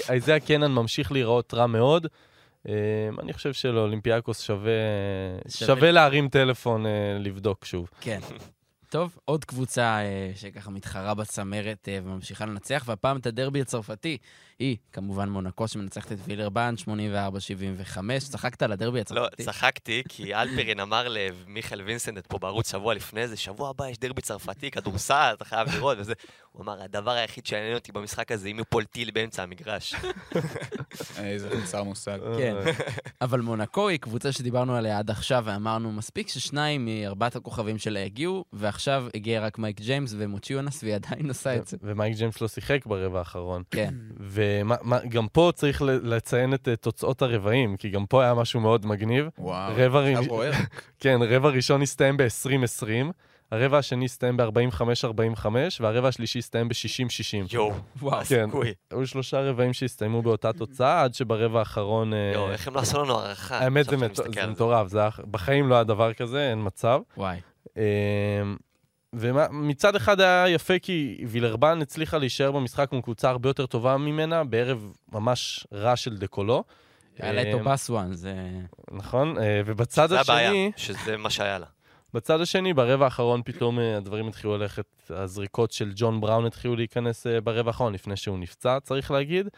Speaker 4: איזיה- קנן ממשיך להיראות רע מאוד. אה, אני חושב שלאולימפיאקוס. שווה להרים טלפון אה, לבדוק שוב.
Speaker 1: כן. טוב, עוד קבוצה אה, שככה מתחרה בצמרת אה, וממשיכה לנצח, והפעם את הדרבי הצרפתי. היא, כמובן, מונקו שמנצחת את וילרבן, 84-75. צחקת על הדרבי
Speaker 3: לא,
Speaker 1: הצרפתי?
Speaker 3: צחקתי, כי אלפרין אמר למיכאל וינסנט פה בערוץ שבוע לפני זה, שבוע הבא יש דרבי צרפתי, כדורסל, אתה חייב לראות וזה. הוא אמר, הדבר היחיד שיעניין אותי במשחק הזה, אם יפול טיל באמצע המגרש.
Speaker 2: איזה חסר מושג.
Speaker 1: כן.
Speaker 4: אה,
Speaker 1: אבל מונקו היא קבוצה שדיברנו עליה עד עכשיו, ואמרנו, מספיק ששניים מארבעת הכוכבים שלה הגיעו, ועכשיו הגיע רק מייק ג'יימס ומוטייונאס, והיא עדיין עושה את זה.
Speaker 4: ומייק ג'יימס לא שיחק ברבע האחרון.
Speaker 1: כן.
Speaker 4: וגם פה צריך לציין את אה, תוצאות הרבעים, כי גם פה היה משהו מאוד מגניב.
Speaker 2: וואו,
Speaker 4: רבע
Speaker 2: עכשיו
Speaker 4: ראש-
Speaker 2: בוער.
Speaker 4: כן, רבע ראשון הסתיים ב-20-20, הרבע השני הסתיים ב-45-45, והרבע השלישי הסתיים ב-60-60.
Speaker 3: יואו,
Speaker 1: וואו.
Speaker 4: כן.
Speaker 3: הסיכוי?
Speaker 4: היו שלושה רבעים שהסתיימו באותה תוצאה, עד שברבע האחרון... אה,
Speaker 3: יואו, איך הם לא עשו לנו הערכה?
Speaker 4: האמת זה מטורף, זה היה- בחיים לא היה דבר כזה, אין מצב.
Speaker 1: וואי.
Speaker 4: ומצד אחד היה יפה כי וילרבן הצליחה להישאר במשחק מול קבוצה הרבה יותר טובה ממנה, בערב ממש רע של דקולו.
Speaker 1: היה לה את
Speaker 4: אמ,
Speaker 1: אובסואן, זה...
Speaker 4: נכון, אה, ובצד
Speaker 3: זה הבעיה,
Speaker 4: השני,
Speaker 3: שזה מה שהיה לה.
Speaker 4: בצד השני, ברבע האחרון פתאום אה, הדברים התחילו ללכת, הזריקות של ג'ון בראון התחילו להיכנס אה, ברבע האחרון, לפני שהוא נפצע, צריך להגיד.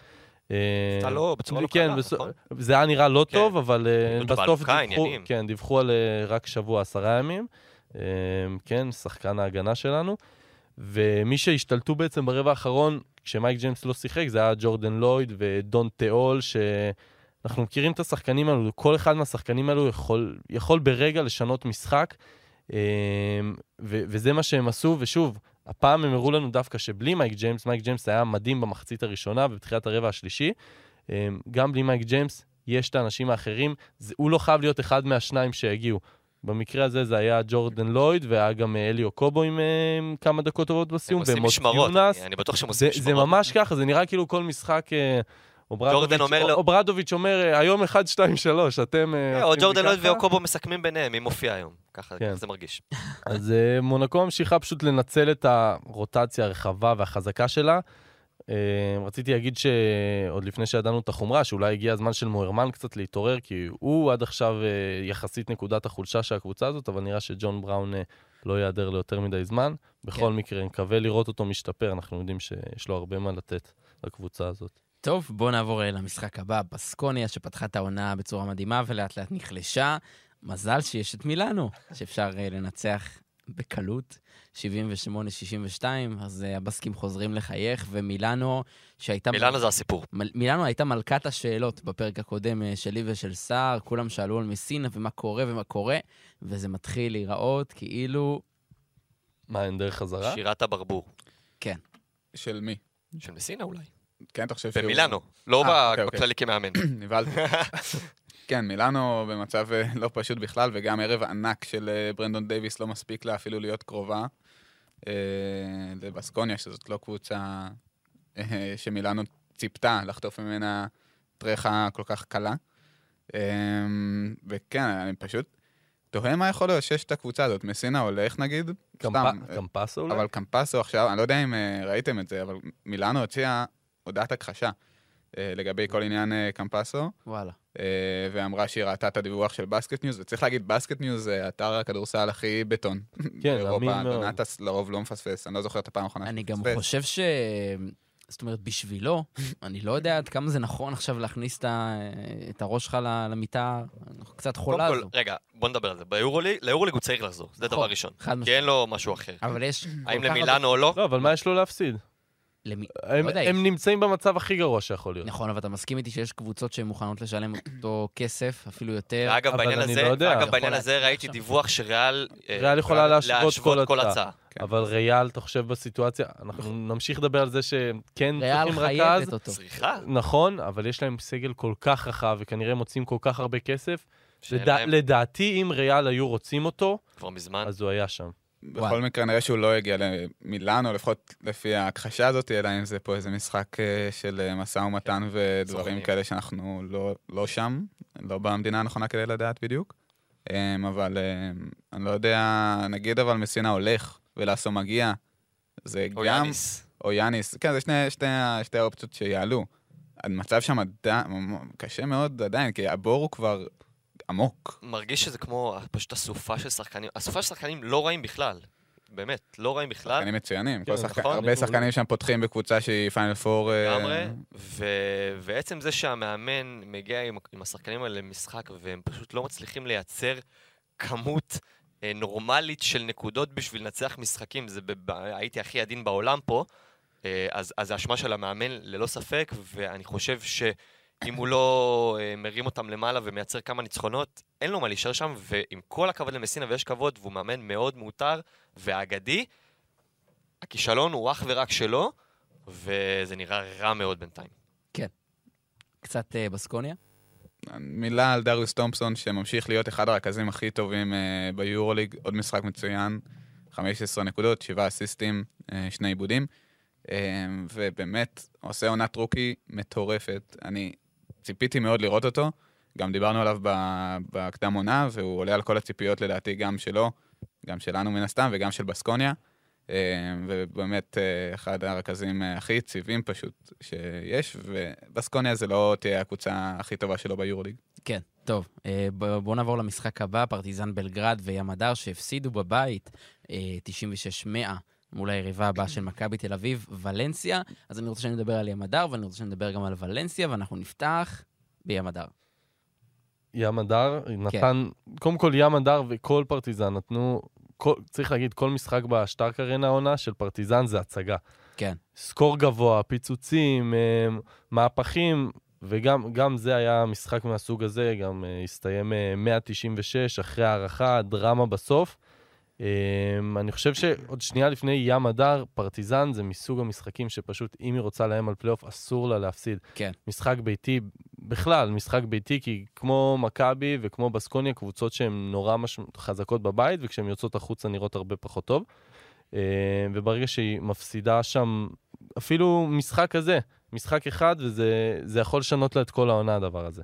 Speaker 4: אה,
Speaker 3: נפצע לא, בצורה לא
Speaker 4: כן,
Speaker 3: קלה,
Speaker 4: בסו-
Speaker 3: נכון?
Speaker 4: זה היה נראה לא
Speaker 3: כן.
Speaker 4: טוב, אבל אה, בסוף דיווחו. כן, דיווחו על אה, רק שבוע, עשרה ימים. אה, כן, שחקן ההגנה שלנו. ומי שהשתלטו בעצם ברבע האחרון, כשמייק ג'יימס לא שיחק, זה היה ג'ורדן לויד ודון תיאול, שאנחנו מכירים את השחקנים האלו, כל אחד מהשחקנים האלו יכול, יכול ברגע לשנות משחק, אה, ו- וזה מה שהם עשו, ושוב, הפעם הם הראו לנו דווקא שבלי מייק ג'יימס, מייק ג'יימס היה מדהים במחצית הראשונה ובתחילת הרבע השלישי, אה, גם בלי מייק ג'יימס, יש את האנשים האחרים, זה, הוא לא חייב להיות אחד מהשניים שהגיעו. במקרה הזה זה היה ג'ורדן לויד, והיה גם אה, אלי אוקובו עם אה, כמה דקות טובות בסיום,
Speaker 3: עושים משמרות,
Speaker 4: יונס.
Speaker 3: אני- בטוח שהם
Speaker 4: זה,
Speaker 3: עושים
Speaker 4: זה
Speaker 3: משמרות.
Speaker 4: ממש ככה, זה נראה כאילו כל משחק... אה, אוברדוביץ'-
Speaker 3: ג'ורדן אומר לו-
Speaker 4: אוברדוביץ' אומר, היום 1, 2, 3, אתם...
Speaker 3: או ג'ורדן לויד
Speaker 4: ככה?"
Speaker 3: ואוקובו מסכמים ביניהם, מי מופיע היום. ככה
Speaker 4: כן.
Speaker 3: ככה זה מרגיש.
Speaker 4: אז מונקו ממשיכה פשוט לנצל את הרוטציה הרחבה והחזקה שלה. אה, רציתי להגיד שעוד לפני שידענו את החומרה, שאולי הגיע הזמן של מוהרמן קצת להתעורר, כי הוא עד עכשיו אה, יחסית נקודת החולשה של הקבוצה הזאת, אבל נראה שג'ון בראון אה, לא ייעדר ליותר מדי זמן. בכל מקרה, נקווה לראות אותו משתפר, אנחנו יודעים שיש לו הרבה מה לתת לקבוצה הזאת.
Speaker 1: טוב, בואו נעבור למשחק הבא, בסקוניה, שפתחה את העונה בצורה מדהימה ולאט לאט נחלשה. מזל שיש את מילאנו, שאפשר לנצח בקלות, 78-62, אז אה, הבסקים חוזרים לחייך, ומילאנו, שהייתה...
Speaker 3: מילאנו זה הסיפור.
Speaker 1: מל- מילאנו הייתה מלכת השאלות בפרק הקודם אה, שלי ושל סער, כולם שאלו על מסינה ומה קורה ומה קורה, וזה מתחיל להיראות כאילו...
Speaker 4: מה, אין דרך חזרה?
Speaker 3: שירת הברבור.
Speaker 2: של מי?
Speaker 3: של מסינה אולי.
Speaker 2: כן, אתה חושב שהוא...
Speaker 3: במילאנו, לא
Speaker 2: אה, אוקיי, אוקיי.
Speaker 3: בכללי כמאמן.
Speaker 2: נבהלתי. כן, מילאנו במצב אה, לא פשוט בכלל, וגם ערב ענק של אה, ברנדון דייוויס לא מספיק לה אפילו להיות קרובה. אה, לבסקוניה, שזאת לא קבוצה שמילאנו ציפתה לחטוף ממנה טרחה כל כך קלה. וכן, אני פשוט תוהה מה יכול לאושש את הקבוצה הזאת. מסינה הולך נגיד, סתם.
Speaker 4: קמפ-
Speaker 2: אה,
Speaker 4: קמפסו אולי?
Speaker 2: אבל קמפסו עכשיו, אני לא יודע אם ראיתם את זה, אבל מילאנו הוציאה הודעת הכחשה לגבי כל עניין קמפסו,
Speaker 1: וואלה.
Speaker 2: אה, ואמרה שהיא ראתה את הדיווח של בסקט ניוז, וצריך להגיד, בסקט ניוז זה אתר הכדורסל הכי בטון.
Speaker 4: כן, אמין מאוד.
Speaker 2: דונטס לרוב לא מפספס, אני לא זוכר את הפעם האחרונה
Speaker 1: אני גם. חושב ש... זאת אומרת, בשבילו, אני לא יודע עד כמה זה נכון עכשיו להכניס את הראש שלך למיטה קצת חולה הזו.
Speaker 3: רגע, בוא נדבר על זה. ביורוליג, ליורוליג הוא צריך לחזור, זה
Speaker 1: נכון,
Speaker 3: דבר ראשון. כי. אין לו משהו אחר.
Speaker 1: אבל יש...
Speaker 3: האם למילאנו או לא?
Speaker 4: לא, אבל מה יש לו להפסיד?
Speaker 1: למי-
Speaker 4: הם,
Speaker 1: לא יודע,
Speaker 4: הם נמצאים במצב הכי גרוע שיכול להיות.
Speaker 1: נכון, אבל אתה מסכים איתי שיש קבוצות שהן מוכנות לשלם אותו כסף, אפילו יותר.
Speaker 4: אבל
Speaker 3: בעניין
Speaker 4: אני
Speaker 3: הזה,
Speaker 4: לא יודע.
Speaker 1: יכול
Speaker 3: בעניין הזה ראיתי
Speaker 1: עכשיו.
Speaker 3: דיווח שריאל... אה,
Speaker 4: ריאל יכולה להשוות כל
Speaker 3: כל
Speaker 4: הצעה.
Speaker 2: כן.
Speaker 4: אבל ריאל, אתה חושב בסיטואציה, אנחנו נמשיך לדבר על זה שכן
Speaker 1: ריאל
Speaker 4: צריכים
Speaker 1: חייבת
Speaker 4: רכז,
Speaker 1: אותו.
Speaker 3: צריכה.
Speaker 4: נכון, אבל יש להם סגל כל כך רחב, וכנראה הם מוצאים כל כך הרבה כסף, לדע-
Speaker 3: להם
Speaker 4: לדעתי, אם ריאל היו רוצים אותו,
Speaker 3: כבר מזמן.
Speaker 4: אז הוא היה שם.
Speaker 2: בכל.
Speaker 1: מקרה
Speaker 2: נראה שהוא לא הגיע למילאנו, לפחות לפי ההכחשה הזאת, אלא אם זה פה איזה משחק אה, של אה, משא ומתן ודברים
Speaker 3: סוכנים.
Speaker 2: כאלה שאנחנו לא, לא שם, לא במדינה הנכונה כדי לדעת בדיוק. אמ, אבל אמ, אני לא יודע, נגיד אבל מסינה הולך ולאסו מגיע, זה
Speaker 3: או
Speaker 2: גם...
Speaker 3: יאניס.
Speaker 2: או יאניס, כן, זה שני, שתי, שתי האופציות שיעלו. המצב שם עדיין, קשה מאוד עדיין, כי הבור הוא כבר עמוק.
Speaker 3: מרגיש שזה כמו פשוט אסופה של שחקנים. אסופה של שחקנים לא רעים בכלל. באמת, לא רעים בכלל.
Speaker 2: שחקנים מצוינים.
Speaker 4: כן,
Speaker 2: שחק...
Speaker 3: נכון,
Speaker 2: הרבה שחקנים שם פותחים בקבוצה שהיא פיינל פור. אה,
Speaker 3: לגמרי, ו- ועצם זה שהמאמן מגיע עם, עם השחקנים האלה למשחק והם פשוט לא מצליחים לייצר כמות אה, נורמלית של נקודות בשביל לנצח משחקים, זה ב- הייתי הכי עדין בעולם פה, אה, אז, אז זה אשמה של המאמן ללא ספק, ואני חושב שאם הוא לא אה, מרים אותם למעלה ומייצר כמה ניצחונות, אין לו מה להישאר שם, ועם כל הכבוד למסינה, ויש כבוד, והוא מאמן מאוד מעוטר ואגדי, הכישלון הוא אך ורק שלו, וזה נראה רע מאוד בינתיים.
Speaker 1: קצת אה, בסקוניה?
Speaker 2: מילה על דריוס תומפסון, שממשיך להיות אחד הרכזים הכי טובים אה, ביורוליג, עוד משחק מצוין, 15 נקודות, 7 אסיסטים, אה, שני עיבודים, ובאמת עושה עונת רוקי מטורפת. אני ציפיתי מאוד לראות אותו, גם דיברנו עליו בקדם עונה, והוא עולה על כל הציפיות לדעתי, גם שלו, גם שלנו מן הסתם, וגם של בסקוניה. אה, ובאמת אה, אחד הרכזים אה, הכי יציבים פשוט שיש, ובסקוניה זה לא תהיה הקבוצה הכי טובה שלו ביורוליג.
Speaker 1: כן, טוב. בואו נעבור למשחק הבא, פרטיזן בלגרד וים הדר שהפסידו בבית אה, 96-100 מול היריבה הבאה של מכבי תל אביב, ולנסיה. אז אני רוצה שנדבר על ים הדר, ואני רוצה שנדבר גם על ולנסיה, ואנחנו נפתח בים הדר.
Speaker 4: ים הדר נתן, קודם כל ים הדר וכל פרטיזן נתנו, כל, צריך להגיד, כל משחק בשטארק ארנה העונה של פרטיזן זה הצגה.
Speaker 1: כן.
Speaker 4: סקור גבוה, פיצוצים, אה, מהפכים, וגם גם זה היה משחק מהסוג הזה, גם אה, הסתיים אה, 196 אחרי הארכה, דרמה בסוף. אה, אני חושב שעוד שנייה לפני ים מדר, פרטיזן זה מסוג המשחקים שפשוט, אם היא רוצה לאיים על פלייאוף, אסור לה להפסיד.
Speaker 1: כן.
Speaker 4: משחק ביתי, בכלל, משחק ביתי, כי כמו מכבי וכמו בסקוניה, קבוצות שהן נורא מש... חזקות בבית, וכשהן יוצאות החוצה נראות הרבה פחות טוב. אה, וברגע שהיא מפסידה שם, אפילו משחק כזה, משחק אחד, וזה זה יכול לשנות לה את כל העונה, הדבר הזה.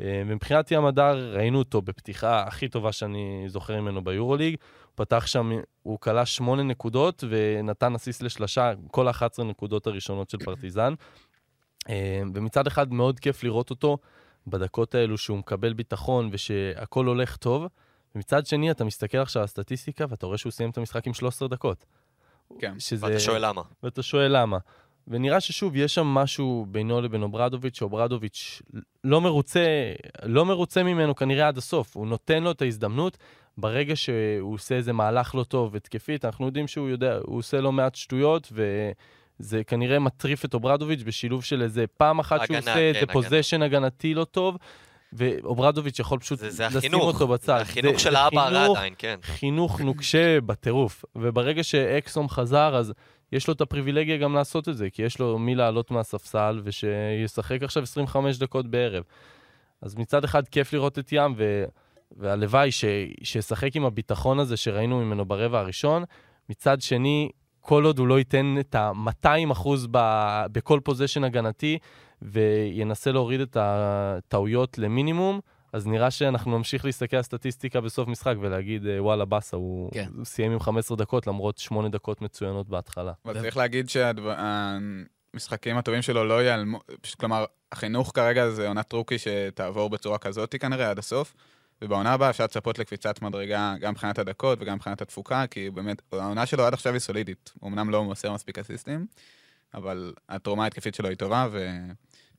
Speaker 4: אה, ומבחינת ים הדר, ראינו אותו בפתיחה הכי טובה שאני זוכר ממנו ביורוליג. פתח שם, הוא כלה שמונה נקודות ונתן אסיס לשלושה, כל ה-11 נקודות הראשונות של פרטיזן. אה, ומצד אחד מאוד כיף לראות אותו בדקות האלו שהוא מקבל ביטחון ושהכול הולך טוב. ומצד שני, אתה מסתכל עכשיו על הסטטיסטיקה ואתה רואה שהוא סיים את המשחק עם 13 דקות.
Speaker 2: כן.
Speaker 4: שזה...
Speaker 3: ואתה שואל למה.
Speaker 4: ואתה שואל למה. ונראה ששוב, יש שם משהו בינו לבין אוברדוביץ', שאוברדוביץ' לא מרוצה, לא מרוצה ממנו כנראה עד הסוף. הוא נותן לו את ההזדמנות. ברגע שהוא עושה איזה מהלך לא טוב התקפית, אנחנו יודעים שהוא יודע, הוא עושה לא מעט שטויות, וזה כנראה מטריף את אוברדוביץ' בשילוב של איזה פעם אחת שהוא
Speaker 3: הגנה,
Speaker 4: עושה איזה
Speaker 3: כן, הגנה.
Speaker 4: possession הגנתי לא טוב, ואוברדוביץ' יכול פשוט
Speaker 3: זה, זה
Speaker 4: לשים
Speaker 3: החינוך.
Speaker 4: אותו בצד.
Speaker 3: זה החינוך
Speaker 4: זה-
Speaker 3: של
Speaker 4: זה
Speaker 3: האבא הרע עדיין, כן.
Speaker 4: חינוך נוקשה בטירוף. וברגע שאקסום חזר, אז יש לו את הפריבילגיה גם לעשות את זה, כי יש לו מי לעלות מהספסל ושישחק עכשיו 25 דקות בערב. אז מצד אחד כיף לראות את ים, ו... והלוואי ש... שישחק עם הביטחון הזה שראינו ממנו ברבע הראשון. מצד שני, כל עוד הוא לא ייתן את ה-200 אחוז ב... בכל פוזיישן הגנתי, וינסה להוריד את הטעויות למינימום, אז נראה שאנחנו נמשיך להסתכל על סטטיסטיקה בסוף משחק ולהגיד, אה, וואלה, באסה, הוא,
Speaker 1: כן.
Speaker 4: סיים עם 15 דקות למרות 8 דקות מצוינות בהתחלה.
Speaker 2: אבל צריך להגיד שהמשחקים הטובים שלו לא ייעלמו, כלומר, החינוך כרגע זה עונת רוקי שתעבור בצורה כזאת כנראה עד הסוף, ובעונה הבאה אפשר לצפות לקפיצת מדרגה גם מבחינת הדקות וגם מבחינת התפוקה, כי באמת, העונה שלו עד עכשיו היא סולידית. הוא אמנם לא מוסר מספיק אסיסטים, אבל התרומה ההתקפית שלו היא טובה, ו...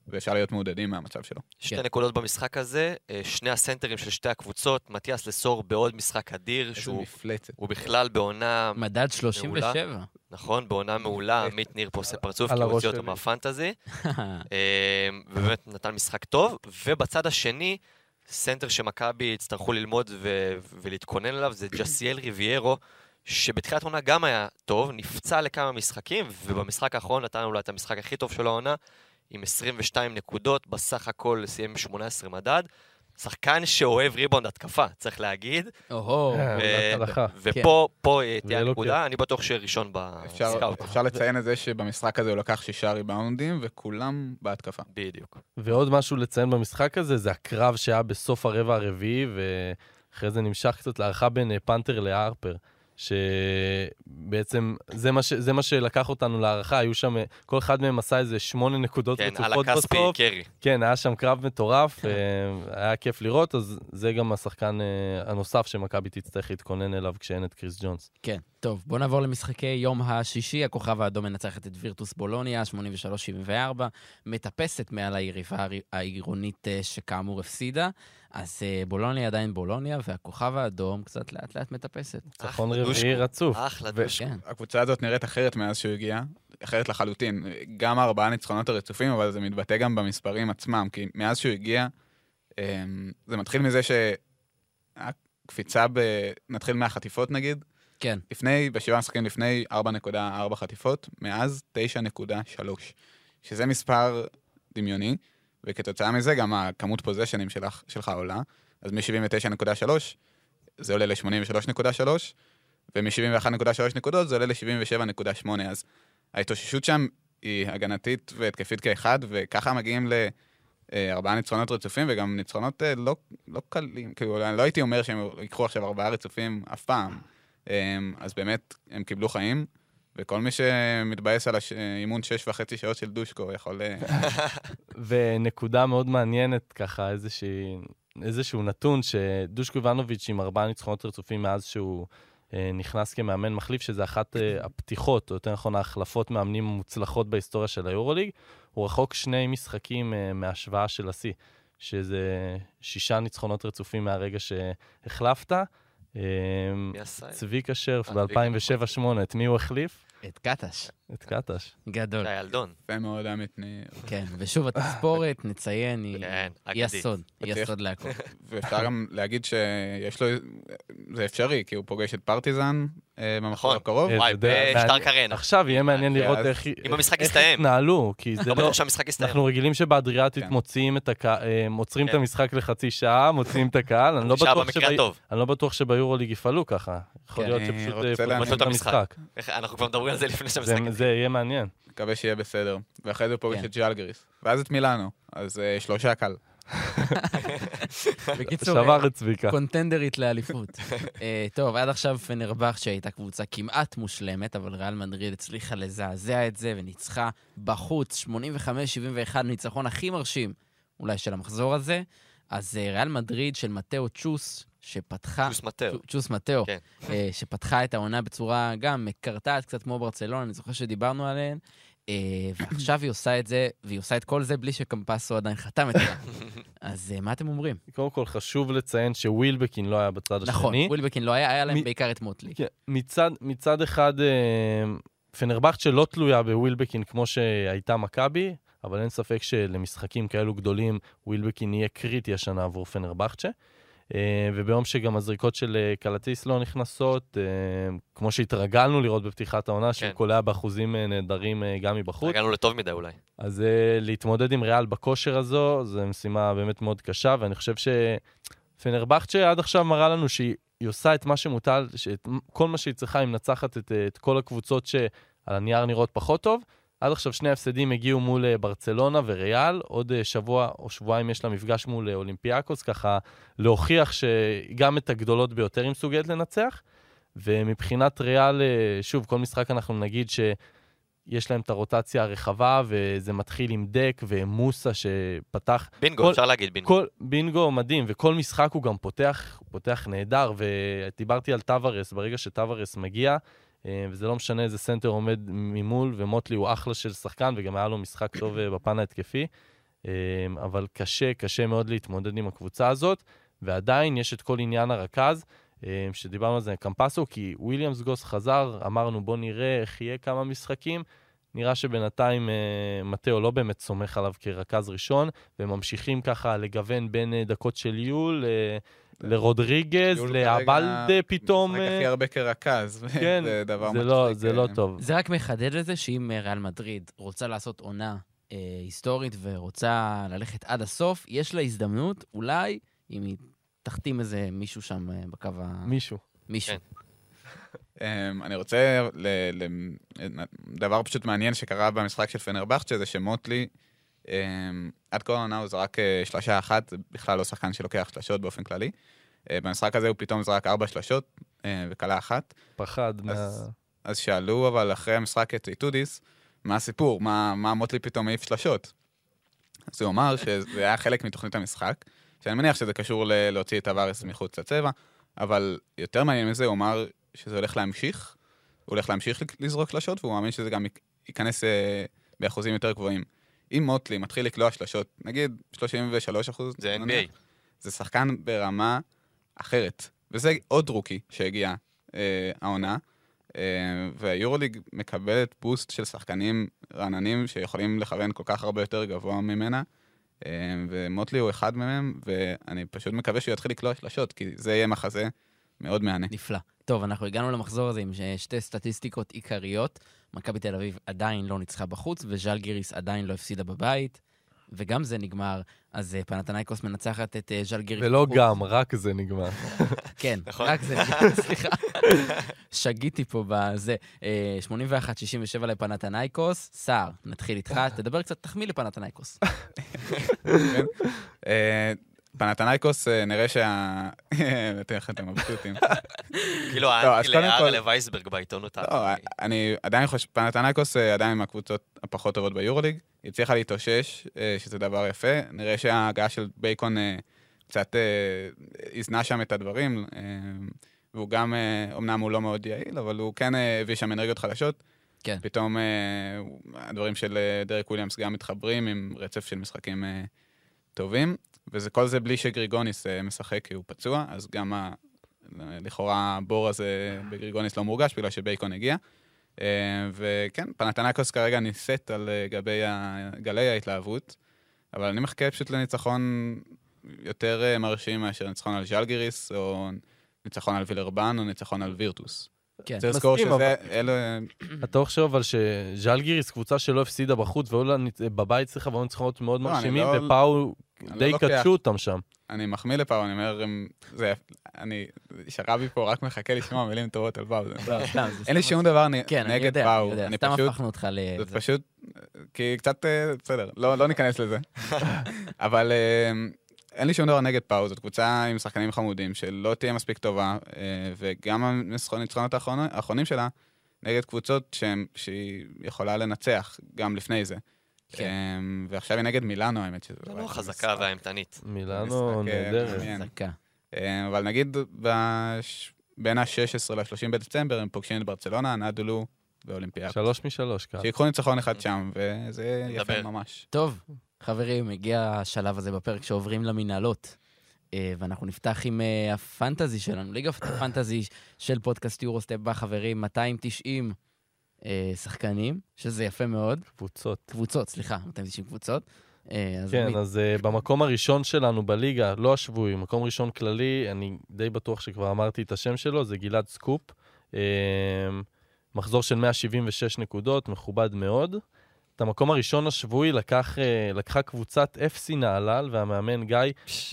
Speaker 2: ואפשר להיות מעודדים מהמצב שלו.
Speaker 3: שתי
Speaker 1: כן.
Speaker 3: נקודות במשחק הזה, אה, שני הסנטרים של שתי הקבוצות, מתיאס לסור בעוד משחק אדיר,
Speaker 2: איזה
Speaker 3: שהוא
Speaker 2: מפלצת.
Speaker 3: הוא בכלל בעונה,
Speaker 1: מדד 37.
Speaker 3: נכון, בעונה מעולה, עמית ניר פה עושה פרצוף, כי הוא הוציא אותו. מהפנטזי. אה, ובאמת נתן משחק טוב, ובצד השני, סנטר שמכבי יצטרכו ללמוד ו- ולהתכונן אליו, זה ג'סיאל ריביירו, שבתחילת העונה גם היה טוב, נפצע לכמה משחקים, ובמשחק האחרון נתן אולי את המשחק הכי טוב של העונה, עם 22 נקודות, בסך הכל סיים עם 18 מדד, שחקן שאוהב ריבאונד התקפה, צריך להגיד.
Speaker 1: או-הו.
Speaker 4: אה, הלכה.
Speaker 3: ופה פה אה, תהיה
Speaker 4: לא
Speaker 3: הנקודה, אני בטוח שיהיה ראשון בסקאוט.
Speaker 2: אפשר לציין את זה שבמשחק הזה הוא לקח שישה ריבאונדים, וכולם בהתקפה.
Speaker 3: בדיוק.
Speaker 4: ועוד משהו לציין במשחק הזה, זה הקרב שהיה בסוף הרבע הרביעי, ואחרי זה נמשך קצת להערכה בין אה, פנתר להרפר. שבעצם זה מה, ש... זה מה שלקח אותנו להערכה, היו שם, כל אחד מהם עשה איזה שמונה נקודות
Speaker 3: כן, על
Speaker 4: רצופות
Speaker 3: הכספי
Speaker 4: בסוף.
Speaker 3: קרי.
Speaker 4: כן, היה שם קרב מטורף,
Speaker 1: כן.
Speaker 4: אה, היה כיף לראות, אז זה גם השחקן אה, הנוסף שמכבי תצטרך להתכונן אליו כשאין את קריס ג'ונס.
Speaker 1: כן. טוב, בואו נעבור למשחקי יום השישי. הכוכב האדום מנצחת את וירטוס בולוניה, 83-74, מטפסת מעל היריבה העיר- העירונית אה, שכאמור הפסידה. אז בולוניה עדיין בולוניה, והכוכב האדום קצת לאט לאט מטפסת.
Speaker 4: ניצחון רביעי
Speaker 3: דושקו.
Speaker 4: רצוף.
Speaker 3: אחלה דושקו.
Speaker 1: כן.
Speaker 2: הקבוצה הזאת נראית אחרת מאז שהוא הגיע, אחרת לחלוטין. גם הארבעה ניצחונות הרצופים, אבל זה מתבטא גם במספרים עצמם, כי מאז שהוא הגיע, אמ, זה מתחיל מזה שהקפיצה ב... נתחיל מהחטיפות נגיד,
Speaker 1: כן.
Speaker 2: לפני, בשבעה משחקים לפני 4.4 חטיפות, מאז 9.3, שזה מספר דמיוני, וכתוצאה מזה גם הכמות פוזיישנים שלך, שלך עולה, אז מ-79.3 זה עולה ל-83.3, ומ-71.3 נקודות זה עולה ל-77.8, אז ההתאוששות שם היא הגנתית והתקפית כאחד, וככה מגיעים לארבעה ניצחונות רצופים, וגם ניצחונות אה, לא, לא קלים, כאילו, אני לא הייתי אומר שהם ייקחו עכשיו ארבעה רצופים אף פעם. אמ, אז באמת, הם קיבלו חיים, וכל מי שמתבאס על האימון שש וחצי שעות של דושקו יכול... אה,
Speaker 4: ונקודה מאוד מעניינת, ככה, איזושהי, איזשהו נתון, שדושקו איבנוביץ' עם ארבעה ניצחונות רצופים מאז שהוא נכנס כמאמן מחליף, שזה אחת אה, הפתיחות, או יותר נכון, ההחלפות מאמנים המוצלחות בהיסטוריה של היורוליג, הוא רחוק שני משחקים אה, מהשוואה של השיא, שזה שישה ניצחונות רצופים מהרגע שהחלפת. אה? צביקה שרף
Speaker 3: צביקה,
Speaker 4: ב-2007-2008, את מי הוא החליף?
Speaker 1: את קטש.
Speaker 4: את קטש.
Speaker 1: גדול.
Speaker 3: שי אלדון.
Speaker 2: יפה מאוד, עמית. אני-
Speaker 1: כן, ושוב, התספורת, נציין, היא
Speaker 3: כן,
Speaker 1: היא. הסוד. הסוד להכל.
Speaker 2: ואפשר גם להגיד שיש לו... זה אפשרי, כי הוא פוגש את פרטיזן במחזור
Speaker 3: נכון.
Speaker 2: הקרוב.
Speaker 4: אה,
Speaker 3: וואי,
Speaker 4: יודע,
Speaker 3: בשטארק ארנה.
Speaker 4: עכשיו יהיה מעניין לראות איך
Speaker 3: אם המשחק
Speaker 4: איך
Speaker 3: יסתיים.
Speaker 4: יתנהלו, כי זה
Speaker 3: לא
Speaker 4: לא...
Speaker 3: בטוח שהמשחק יסתיים.
Speaker 4: אנחנו רגילים שבאדריאטית
Speaker 2: כן.
Speaker 4: מוציאים את הקהל, עוצרים את
Speaker 3: כן.
Speaker 4: המשחק לחצי שעה, מוציאים את הקהל, אני לא בטוח לא בטוח שביורוליג יפעלו ככה. יכול
Speaker 1: כן.
Speaker 4: להיות שפשוט אה,
Speaker 2: להאמין
Speaker 4: את
Speaker 3: המשחק. אנחנו כבר מדברים על זה לפני שהמשחק.
Speaker 4: זה יהיה מעניין.
Speaker 2: מקווה שיהיה בסדר. ואחרי זה פוגש. את ג'לגריס. ואז את מילאנו. אז אה, שלושה קל.
Speaker 1: בקיצור,
Speaker 4: שבר את צביקה.
Speaker 1: קונטנדרית לאליפות. אה, טוב, עד עכשיו פנרבך שהייתה קבוצה כמעט מושלמת, אבל ריאל מדריד הצליחה לזעזע את זה וניצחה בחוץ 85-71, ניצחון הכי מרשים אולי של המחזור הזה. אז אה, ריאל מדריד של מתאו צ'וס, שפתחה...
Speaker 3: פלוס מטר.
Speaker 1: צ'ו- צ'וס מתאו,
Speaker 3: כן.
Speaker 1: אה, שפתחה את העונה בצורה גם מקרטעת, קצת כמו ברצלונה, אני זוכר שדיברנו עליהן. אה, ועכשיו היא עושה את זה, והיא עושה את כל זה בלי שקמפסו עדיין חתם את זה. אז אה, מה אתם אומרים?
Speaker 4: קודם כל חשוב לציין שווילבקין לא היה בצד השני.
Speaker 1: נכון, ווילבקין לא היה, היה להם בעיקר את מוטלי.
Speaker 4: כן, מצד, אחד, אה, פנרבכצ'ה לא תלויה בווילבקין כמו שהייתה מכבי, אבל אין ספק שלמשחקים כאלו גדולים, ווילבקין יהיה קריטי השנה עבור פנרבכצ'ה. אה, וביום שגם הזריקות של אה, קלטיס לא נכנסות, אה, כמו שהתרגלנו לראות בפתיחת העונה, שהוא
Speaker 3: כן.
Speaker 4: קולע באחוזים נהדרים גם מבחוץ.
Speaker 3: הגענו לטוב מדי אולי.
Speaker 4: אז להתמודד עם ריאל בכושר הזו, זו משימה באמת מאוד קשה, ואני חושב שפנרבכצ'ה עד עכשיו מראה לנו שהיא היא עושה את מה שמוטל, שאת כל מה שהיא צריכה, היא מנצחת את, את כל הקבוצות שעל הנייר נראות פחות טוב. עד עכשיו שני הפסדים הגיעו מול אה, ברצלונה וריאל, עוד אה, שבוע או שבועיים יש לה מפגש מול אה, אולימפיאקוס, ככה להוכיח שגם את הגדולות ביותר היא מסוגלת לנצח. ומבחינת ריאל, שוב, כל משחק אנחנו נגיד ש... יש להם את הרוטציה הרחבה, וזה מתחיל עם דק ומוסה שפתח...
Speaker 3: בינגו,
Speaker 4: כל-
Speaker 3: אפשר להגיד בינגו.
Speaker 4: כל בינגו מדהים, וכל משחק הוא גם פותח, פותח נהדר, ודיברתי על טווארס, ברגע שטווארס מגיע, וזה לא משנה איזה סנטר עומד ממול, ומוטלי הוא אחלה של שחקן, וגם היה לו משחק טוב אה, בפן ההתקפי, אה, אבל קשה, קשה מאוד להתמודד עם הקבוצה הזאת, ועדיין יש את כל עניין הרכז. אה, שדיברנו על זה, קמפסו, כי וויליאמס גוס חזר, אמרנו בוא נראה איך יהיה כמה משחקים. נראה שבינתיים אה, מטאו לא באמת סומך עליו כרכז ראשון, וממשיכים ככה לגוון בין אה, דקות של יול אה, לרודריגז, לאבלדה פתאום.
Speaker 2: משחק
Speaker 4: אה,
Speaker 2: הכי הרבה כרכז.
Speaker 4: כן,
Speaker 2: זה דבר
Speaker 4: זה לא,
Speaker 2: מצחיק,
Speaker 4: זה לא
Speaker 2: אה,
Speaker 4: טוב.
Speaker 1: זה רק מחדד לזה שאם אה, ריאל מדריד רוצה לעשות עונה אה, היסטורית ורוצה ללכת עד הסוף, יש לה הזדמנות אולי אם היא תחתים איזה מישהו שם אה, בקו ה...
Speaker 4: מישהו.
Speaker 1: מישהו.
Speaker 3: כן.
Speaker 2: אמ, אני רוצה, ל, ל, דבר פשוט מעניין שקרה במשחק של פנרבכצ'ה זה שמוטלי, עד כל העונה הוא זרק אה, שלושה אחת, זה בכלל לא שחקן שלוקח שלשות באופן כללי. אה, במשחק הזה הוא פתאום זרק ארבע שלשות אה, וכלה אחת.
Speaker 4: פחד מה...
Speaker 2: אז, אז שאלו אבל אחרי המשחק את איטודיס, מה הסיפור? מה, מה מוטלי פתאום העיף שלשות? אז הוא אמר שזה היה חלק מתוכנית המשחק, שאני מניח שזה קשור ל- להוציא את הווארס מחוץ לצבע, אבל יותר מעניין מזה, הוא אמר שזה הולך להמשיך, הוא הולך להמשיך לזרוק שלשות, והוא מאמין שזה גם ייכנס אה, באחוזים יותר גבוהים. אם מוטלי מתחיל לקלוע שלשות, נגיד 33 אחוז,
Speaker 3: זה
Speaker 2: נניח,
Speaker 3: NBA.
Speaker 2: זה שחקן ברמה אחרת. וזה עוד רוקי שהגיע אה, העונה, אה, והיורוליג מקבלת בוסט של שחקנים רעננים שיכולים לכוון כל כך הרבה יותר גבוה ממנה, אה, ומוטלי הוא אחד מהם, ואני פשוט מקווה שהוא יתחיל לקלוע שלשות, כי זה יהיה מחזה מאוד מהנה.
Speaker 1: נפלא. טוב, אנחנו הגענו למחזור הזה עם ש- שתי סטטיסטיקות עיקריות. מכבי תל אביב עדיין לא ניצחה בחוץ, וז'אל גיריס עדיין לא הפסידה בבית. וגם זה נגמר, אז אה, פנתנייקוס מנצחת את אה, ז'אל גיריס.
Speaker 4: ולא
Speaker 1: בחוץ.
Speaker 4: גם, רק זה נגמר.
Speaker 1: כן,
Speaker 3: נכון.
Speaker 1: רק זה, סליחה. שגיתי פה בזה. אה, 81-67 לפנתנייקוס. סער, נתחיל איתך, תדבר קצת, תחמיא לפנתנייקוס.
Speaker 2: פנתנייקוס, אה, נראה שה... איך אתם מבסוטים.
Speaker 3: כאילו, האנטי לארלה וייסברג בעיתונות.
Speaker 2: לא, אני עדיין חושב, פנתנייקוס אה, עדיין מהקבוצות הפחות טובות ביורוליג. היא הצליחה להתאושש, אה, שזה דבר יפה. נראה שההגעה של בייקון קצת איזנה שם את הדברים, והוא גם, אמנם הוא לא מאוד יעיל, אבל הוא כן הביא שם אנרגיות חדשות.
Speaker 1: כן.
Speaker 2: פתאום הדברים של דרק וויליאמס גם מתחברים עם רצף של משחקים טובים, וכל זה בלי שגריגוניס אה, משחק כי הוא פצוע, אז גם ה... לכאורה הבור הזה בגריגוניס לא מורגש בגלל שבייקון הגיע. אה, וכן, פנתנקוס כרגע נישאת על אה, גבי גלי ההתלהבות, אבל אני מחכה פשוט לניצחון יותר מרשים מאשר ניצחון על ז'לגיריס, או ניצחון על וילרבן, או ניצחון על וירטוס.
Speaker 1: כן.
Speaker 2: צריך לזכור שזה,
Speaker 4: אבל-
Speaker 2: אלה...
Speaker 4: אתה לא חושב אבל שז'לגיריס, קבוצה שלא הפסידה בחוץ, והיו לה ניצ- בבית צריכה והיו ניצחונות מאוד
Speaker 2: לא,
Speaker 4: מרשימים,
Speaker 2: לא-
Speaker 4: ופאו די
Speaker 2: לא לוקח-
Speaker 4: קדשו אותם שם.
Speaker 2: אני מחמיא לפאו, אני אומר, זה, אני, שרבי פה רק מחכה לשמוע מילים טובות על פאו.
Speaker 1: לא, סתם,
Speaker 2: אין לי
Speaker 1: סתם-
Speaker 2: שום דבר
Speaker 1: כן, אני
Speaker 2: נגד
Speaker 1: יודע, אני
Speaker 2: פאו,
Speaker 1: יודע.
Speaker 2: אני
Speaker 1: סתם
Speaker 2: פשוט,
Speaker 1: הפכנו אותך ל...
Speaker 2: זה. פשוט, כי קצת, אה, בסדר, לא לא ניכנס לזה. אבל אה, אין לי שום דבר נגד פאו, זאת קבוצה עם שחקנים חמודים שלא תהיה מספיק טובה, אה, וגם הניצחונות האחרונים- שלה נגד קבוצות שהן- שהיא יכולה לנצח גם לפני זה.
Speaker 1: כן.
Speaker 2: אה, ועכשיו היא נגד מילאנו, האמת שזה...
Speaker 3: לא, לא,
Speaker 2: משחק-
Speaker 3: חזקה והאימתנית.
Speaker 4: מילאנו
Speaker 2: אה,
Speaker 4: נהדרת.
Speaker 1: חזקה.
Speaker 2: אה, אבל נגיד בש... בין ה-16 ל-30 בדצמבר הם פוגשים את ברצלונה, נדולו ואולימפיאקוס.
Speaker 4: שלוש משלוש, ככה.
Speaker 2: שיקחו ניצחון אחד שם, וזה יפה. ממש.
Speaker 1: טוב, חברים, הגיע השלב הזה בפרק שעוברים למנהלות. אה, ואנחנו נפתח עם אה, הפנטזי שלנו, ליגה הפנטזי של פודקאסט יורוסטפ בה, חברים, 290 אה, שחקנים, שזה יפה מאוד.
Speaker 4: קבוצות.
Speaker 1: קבוצות, סליחה, 290 קבוצות. אז
Speaker 4: כן, אז uh, במקום הראשון שלנו בליגה, לא השבועי, מקום ראשון כללי, אני די בטוח שכבר אמרתי את השם שלו, זה גלעד סקופ. Uh, מחזור של 176 נקודות, מכובד מאוד. את המקום הראשון השבועי לקח, uh, לקחה קבוצת FC נהלל והמאמן גיא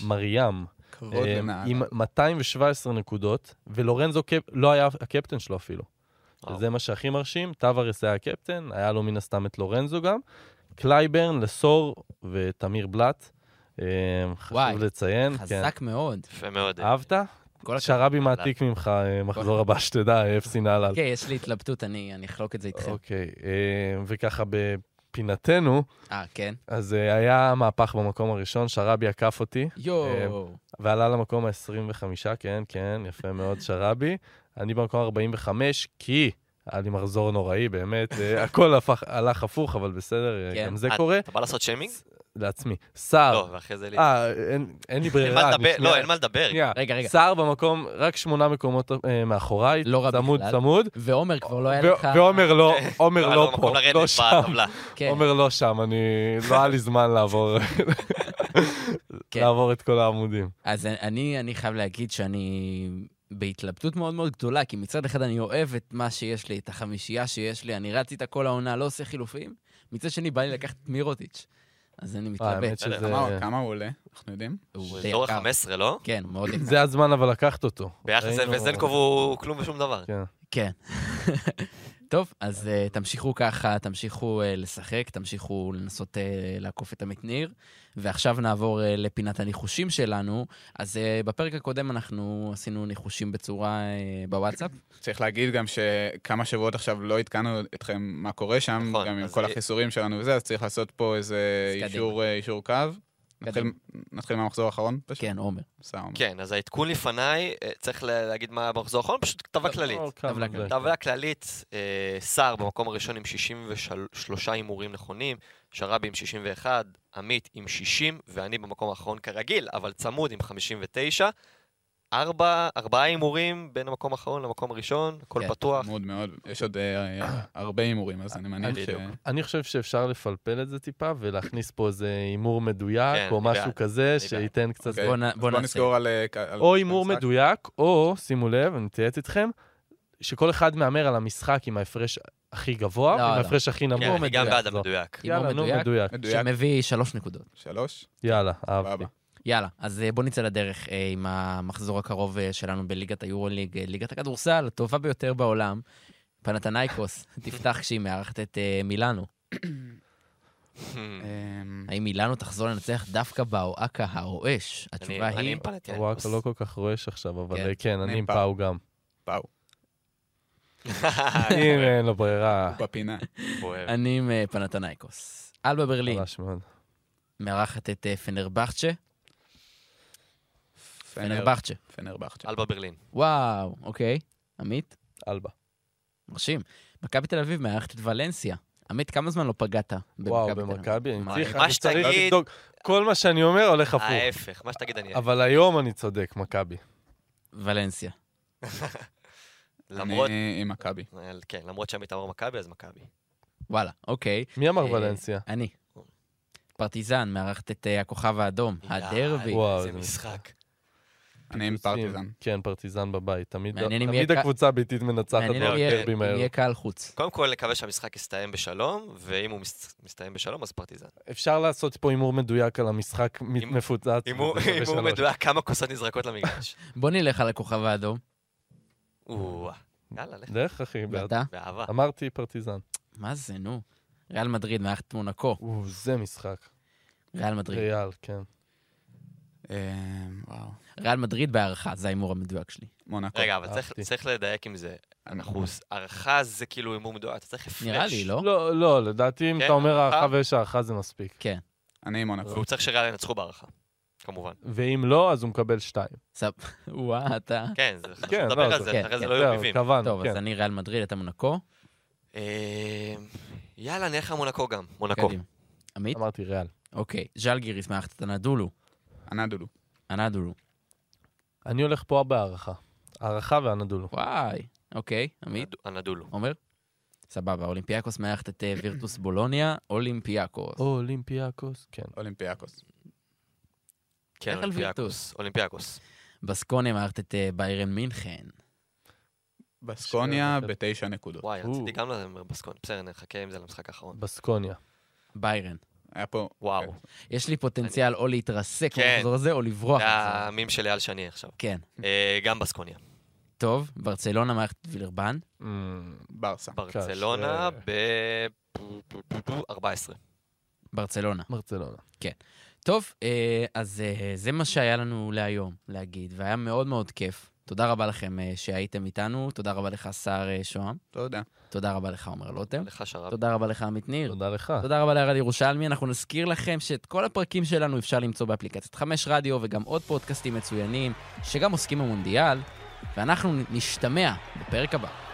Speaker 4: מרים.
Speaker 2: כבוד
Speaker 4: אה. עם 217 נקודות, ולורנזו קפ... לא היה הקפטן שלו אפילו.
Speaker 3: וואו.
Speaker 4: זה מה שהכי מרשים. טווארס היה הקפטן, היה לו מן הסתם את לורנזו גם. קלייברן, לסור ותמיר בלאט. אה,
Speaker 1: וואי,
Speaker 4: חשוב לציין. כן.
Speaker 1: חזק מאוד.
Speaker 3: יפה מאוד.
Speaker 4: אהבת? שרבי מעתיק ממך אה, מחזור הבא, שתדע, אפסי נהלל.
Speaker 1: אוקיי, יש לי התלבטות, אני אני אחלוק את זה איתכם.
Speaker 4: אוקיי, אה, וככה בפינתנו,
Speaker 1: אה, כן?
Speaker 4: אז אה, היה מהפך במקום הראשון, שרבי עקף אותי.
Speaker 1: יואו.
Speaker 4: ועלה למקום ה-25, כן, כן, יפה מאוד, שרבי. אני במקום ה-45, כי היה לי מחזור נוראי, באמת, אה, הכל הפך, הלך הפוך, אבל בסדר, אה,
Speaker 1: כן.
Speaker 4: גם זה
Speaker 3: אה,
Speaker 4: קורה.
Speaker 3: אתה בא לעשות שיימינג?
Speaker 4: לעצמי. סער,
Speaker 3: לא, ואחרי זה לי.
Speaker 4: אה, אין- אין לי
Speaker 3: אין
Speaker 4: ברירה.
Speaker 3: לדבר,
Speaker 4: אני
Speaker 3: לא, אין מה לדבר.
Speaker 4: שנייה.
Speaker 1: רגע, רגע.
Speaker 4: סער במקום, רק שמונה מקומות אה, מאחוריי,
Speaker 1: לא רע
Speaker 4: צמוד
Speaker 1: בכלל.
Speaker 4: צמוד.
Speaker 1: ועומר כבר לא היה
Speaker 4: ו-
Speaker 1: לך...
Speaker 4: ועומר לא, עומר
Speaker 3: לא,
Speaker 4: לא
Speaker 3: לא,
Speaker 4: פה,
Speaker 3: מקום לרדת
Speaker 4: לא שם.
Speaker 1: כן,
Speaker 4: עומר לא שם, אני... לא היה לי זמן לעבור
Speaker 1: כן.
Speaker 4: לעבור את כל העמודים.
Speaker 1: אז אני, אני חייב להגיד שאני בהתלבטות מאוד מאוד גדולה, כי מצד אחד אני אוהב את מה שיש לי, את החמישייה שיש לי, אני רץ איתה כל העונה, לא עושה חילופים. מצד שני, בא לי לקחת את מירוטיץ'. אז אני מתלבט.
Speaker 2: כמה- הוא עולה? אנחנו יודעים?
Speaker 1: הוא
Speaker 3: אזור
Speaker 1: יקר.
Speaker 3: ה-15, לא?
Speaker 1: כן, מאוד יקר.
Speaker 4: זה הזמן אבל לקחת אותו.
Speaker 3: ביחס
Speaker 4: ראינו-
Speaker 3: לווזנקוב הוא כלום ושום דבר.
Speaker 4: כן.
Speaker 1: טוב, אז uh, תמשיכו ככה, תמשיכו uh, לשחק, תמשיכו לנסות uh, לעקוף את עמית ניר, ועכשיו נעבור uh, לפינת הניחושים שלנו. אז uh, בפרק הקודם אנחנו עשינו ניחושים בצורה uh, בוואטסאפ.
Speaker 2: צריך להגיד גם שכמה שבועות עכשיו לא עדכנו אתכם מה קורה שם,
Speaker 3: נכון,
Speaker 2: גם עם כל החיסורים שלנו וזה, אז צריך לעשות פה איזה. אישור, אישור קו. נתחיל- נתחיל מהמחזור האחרון? פשוט?
Speaker 1: כן, עומר.
Speaker 3: כן, אז העדכון לפניי, אה, צריך לה- להגיד מה במחזור האחרון, פשוט טבלה כללית.
Speaker 1: טבלה
Speaker 4: זה.
Speaker 1: כללית.
Speaker 3: כללית, אה, סער במקום הראשון עם 63 הימורים נכונים, שרבי עם 61, עמית עם 60, ואני במקום האחרון כרגיל, אבל צמוד עם 59. ארבע, ארבעה הימורים בין המקום האחרון למקום הראשון, הכל
Speaker 1: כן,
Speaker 3: פתוח.
Speaker 2: מאוד מאוד. יש עוד אה, אה, הרבה הימורים, אז אני מניח ש...
Speaker 4: אני חושב שאפשר לפלפל את זה טיפה ולהכניס פה איזה הימור מדויק,
Speaker 3: כן,
Speaker 4: או משהו. כזה, שייתן קצת...
Speaker 2: אוקיי,
Speaker 1: בוא נ-
Speaker 2: אז
Speaker 1: בוא
Speaker 2: בוא
Speaker 1: נעשה.
Speaker 2: נזכור על... אה, על-
Speaker 4: או הימור. מדויק, או, שימו לב, אני מתייעץ איתכם, שכל אחד מהמר על המשחק עם ההפרש הכי גבוה,
Speaker 1: לא,
Speaker 4: ועם
Speaker 1: לא.
Speaker 4: ההפרש הכי נמוך.
Speaker 3: כן, אני גם בעד. המדויק.
Speaker 1: הימור
Speaker 4: יאללה, נו,
Speaker 1: מדויק. שמביא שלוש נקודות.
Speaker 2: שלוש?
Speaker 4: יאללה. אהבתי.
Speaker 1: יאללה, אז אה, בוא נצא לדרך אה, עם המחזור הקרוב אה, שלנו בליגת היורוליג, ליגת הכדורסל, הטובה ביותר בעולם. פנתנייקוס תפתח כשהיא מארחת את מילאנו.
Speaker 2: אמ,
Speaker 1: האם מילאנו תחזור לנצח דווקא באואקה הרועש? התשובה
Speaker 3: אני
Speaker 1: היא...
Speaker 3: עם פנתיאניקוס.
Speaker 4: וואקה לא כל כך רועש עכשיו, אבל
Speaker 1: כן.
Speaker 4: כן, אני
Speaker 2: אני
Speaker 4: עם
Speaker 2: פאו.
Speaker 4: גם.
Speaker 2: פאו,
Speaker 4: אם אין לו ברירה,
Speaker 2: בפינה.
Speaker 1: אני עם פנתנייקוס. אלבה ברלין
Speaker 4: חלש מאוד.
Speaker 1: מארחת את אה, פנרבחצ'ה.
Speaker 2: פנר-
Speaker 1: פנרבחצ'ה.
Speaker 2: פנרבחצ'ה.
Speaker 3: אלבה ברלין.
Speaker 1: וואו, אוקיי. עמית?
Speaker 4: אלבה.
Speaker 1: מרשים. מכבי תל אביב מארחת את ולנסיה. עמית, כמה זמן לא פגעת
Speaker 4: וואו,
Speaker 1: במכבי תל אביב?
Speaker 4: במכבי, אני
Speaker 1: מה,
Speaker 4: צריך
Speaker 3: מה
Speaker 4: אני צריך
Speaker 3: שתגיד-
Speaker 4: לבדוק. כל מה שאני אומר הולך הפוך.
Speaker 3: ההפך, מה שתגיד אני.
Speaker 4: אבל היום אני צודק, מכבי.
Speaker 1: ולנסיה.
Speaker 3: למרות,
Speaker 2: אני עם מכבי.
Speaker 3: כן, למרות שעמית אמר מכבי, אז מכבי.
Speaker 1: וואלה, אוקיי.
Speaker 4: מי אמר
Speaker 1: אה,
Speaker 4: ולנסיה?
Speaker 1: אני. פרטיזן מארחת את אה, הכוכב האדום, הדרבי.
Speaker 4: וואו,
Speaker 3: איזה
Speaker 4: זה
Speaker 3: משחק.
Speaker 2: אני עם פרטיזן.
Speaker 4: כן, פרטיזן בבית. תמיד תמיד הקבוצה הביתית מנצחת
Speaker 1: מעניין אם יהיה-
Speaker 4: האלו.
Speaker 1: קהל חוץ.
Speaker 3: קודם כל, נקווה שהמשחק יסתיים בשלום, ואם הוא מס- מסתיים בשלום, אז פרטיזן.
Speaker 4: אפשר לעשות פה הימור מדויק על המשחק מפוצץ. שלוש.
Speaker 3: מדויק, כמה כוסות נזרקות למגרש.
Speaker 1: בוא נלך על הכוכב האדום.
Speaker 3: יאללה, לך.
Speaker 4: לך, אחי?
Speaker 3: באהבה.
Speaker 4: אמרתי פרטיזן.
Speaker 1: מה זה, נו? ריאל מדריד מארחת מונקו.
Speaker 4: או, זה משחק.
Speaker 1: ריאל מדריד.
Speaker 4: ריאל, כן.
Speaker 2: אמ, וואו.
Speaker 1: ריאל מדריד בהערכה, זה ההימור המדויק שלי.
Speaker 2: מונקו.
Speaker 3: רגע, אבל צריך- לדייק עם זה. אנחנו, הערכה זה כאילו הימור מדויק, אתה צריך הפרש.
Speaker 1: נראה לי, לא?
Speaker 4: לא, לא, לדעתי אם
Speaker 3: כן,
Speaker 4: אתה אומר
Speaker 3: הערכה?
Speaker 4: ויש הערכה זה מספיק.
Speaker 1: כן.
Speaker 2: אני עם מונקו.
Speaker 3: והוא צריך שריאל ינצחו בהערכה, כמובן.
Speaker 4: ואם לא, אז הוא מקבל שתיים.
Speaker 1: סב... וואה, אתה...
Speaker 3: כן, זה חשוב
Speaker 4: כן,
Speaker 3: לדבר
Speaker 4: לא,
Speaker 3: על
Speaker 4: זה-
Speaker 1: כן,
Speaker 3: אחרי זה
Speaker 1: כן.
Speaker 3: לא יהיו.
Speaker 4: קבענו,
Speaker 1: טוב, אז
Speaker 4: כן.
Speaker 1: אני ריאל מדריד, אתה מונקו.
Speaker 3: אה, יאללה, נלך למונקו גם. מונקו.
Speaker 1: עמית?
Speaker 4: אמרתי ריאל.
Speaker 1: אוקיי. ז'לגיריס מארחת את אנדולו.
Speaker 2: אנדולו.
Speaker 1: הנדולו.
Speaker 4: אני הולך פה בהארכה. הארכה ואנדולו.
Speaker 1: וואי. אוקיי. עמית?
Speaker 3: אנדולו.
Speaker 1: עומר? סבבה. אולימפיאקוס מארחת את אה, וירטוס בולוניה. אולימפיאקוס.
Speaker 4: אולימפיאקוס, כן.
Speaker 2: אולימפיאקוס.
Speaker 3: כן, אולימפיאקוס. אולימפיאקוס.
Speaker 1: בסקוניה מארחת את אה, ביירן מינכן.
Speaker 2: בסקוניה בתשע נקודות.
Speaker 3: וואי. רציתי גם להמר בסקון. בסדר, נחכה עם זה למשחק האחרון.
Speaker 4: בסקוניה.
Speaker 1: ביירן.
Speaker 2: היה פה...
Speaker 3: וואו.
Speaker 2: כן.
Speaker 1: יש לי פוטנציאל או להתרסק
Speaker 3: כן.
Speaker 1: במחזור הזה, או לברוח.
Speaker 3: זה. המים של אייל שני עכשיו.
Speaker 1: כן.
Speaker 3: אה, גם בסקוניה.
Speaker 1: טוב, ברצלונה מערכת את וילרבן.
Speaker 4: אמ,
Speaker 2: ברסה.
Speaker 3: ברצלונה
Speaker 4: קשה.
Speaker 3: ב-14.
Speaker 1: ברצלונה.
Speaker 4: ברצלונה.
Speaker 1: טוב, אה, אז אה, זה מה שהיה לנו להיום להגיד, והיה מאוד מאוד כיף. תודה רבה לכם שהייתם איתנו, תודה רבה לך, שר שוהם,
Speaker 2: תודה.
Speaker 1: תודה רבה לך, עומר לוטם,
Speaker 3: לך שרב.
Speaker 1: תודה רבה לך, עמית ניר,
Speaker 4: תודה לך.
Speaker 1: תודה רבה לארד ירושלמי. אנחנו נזכיר לכם שאת כל הפרקים שלנו אפשר למצוא באפליקציית חמש רדיו, וגם עוד פודקאסטים מצוינים, שגם עוסקים במונדיאל, ואנחנו נשתמע בפרק הבא.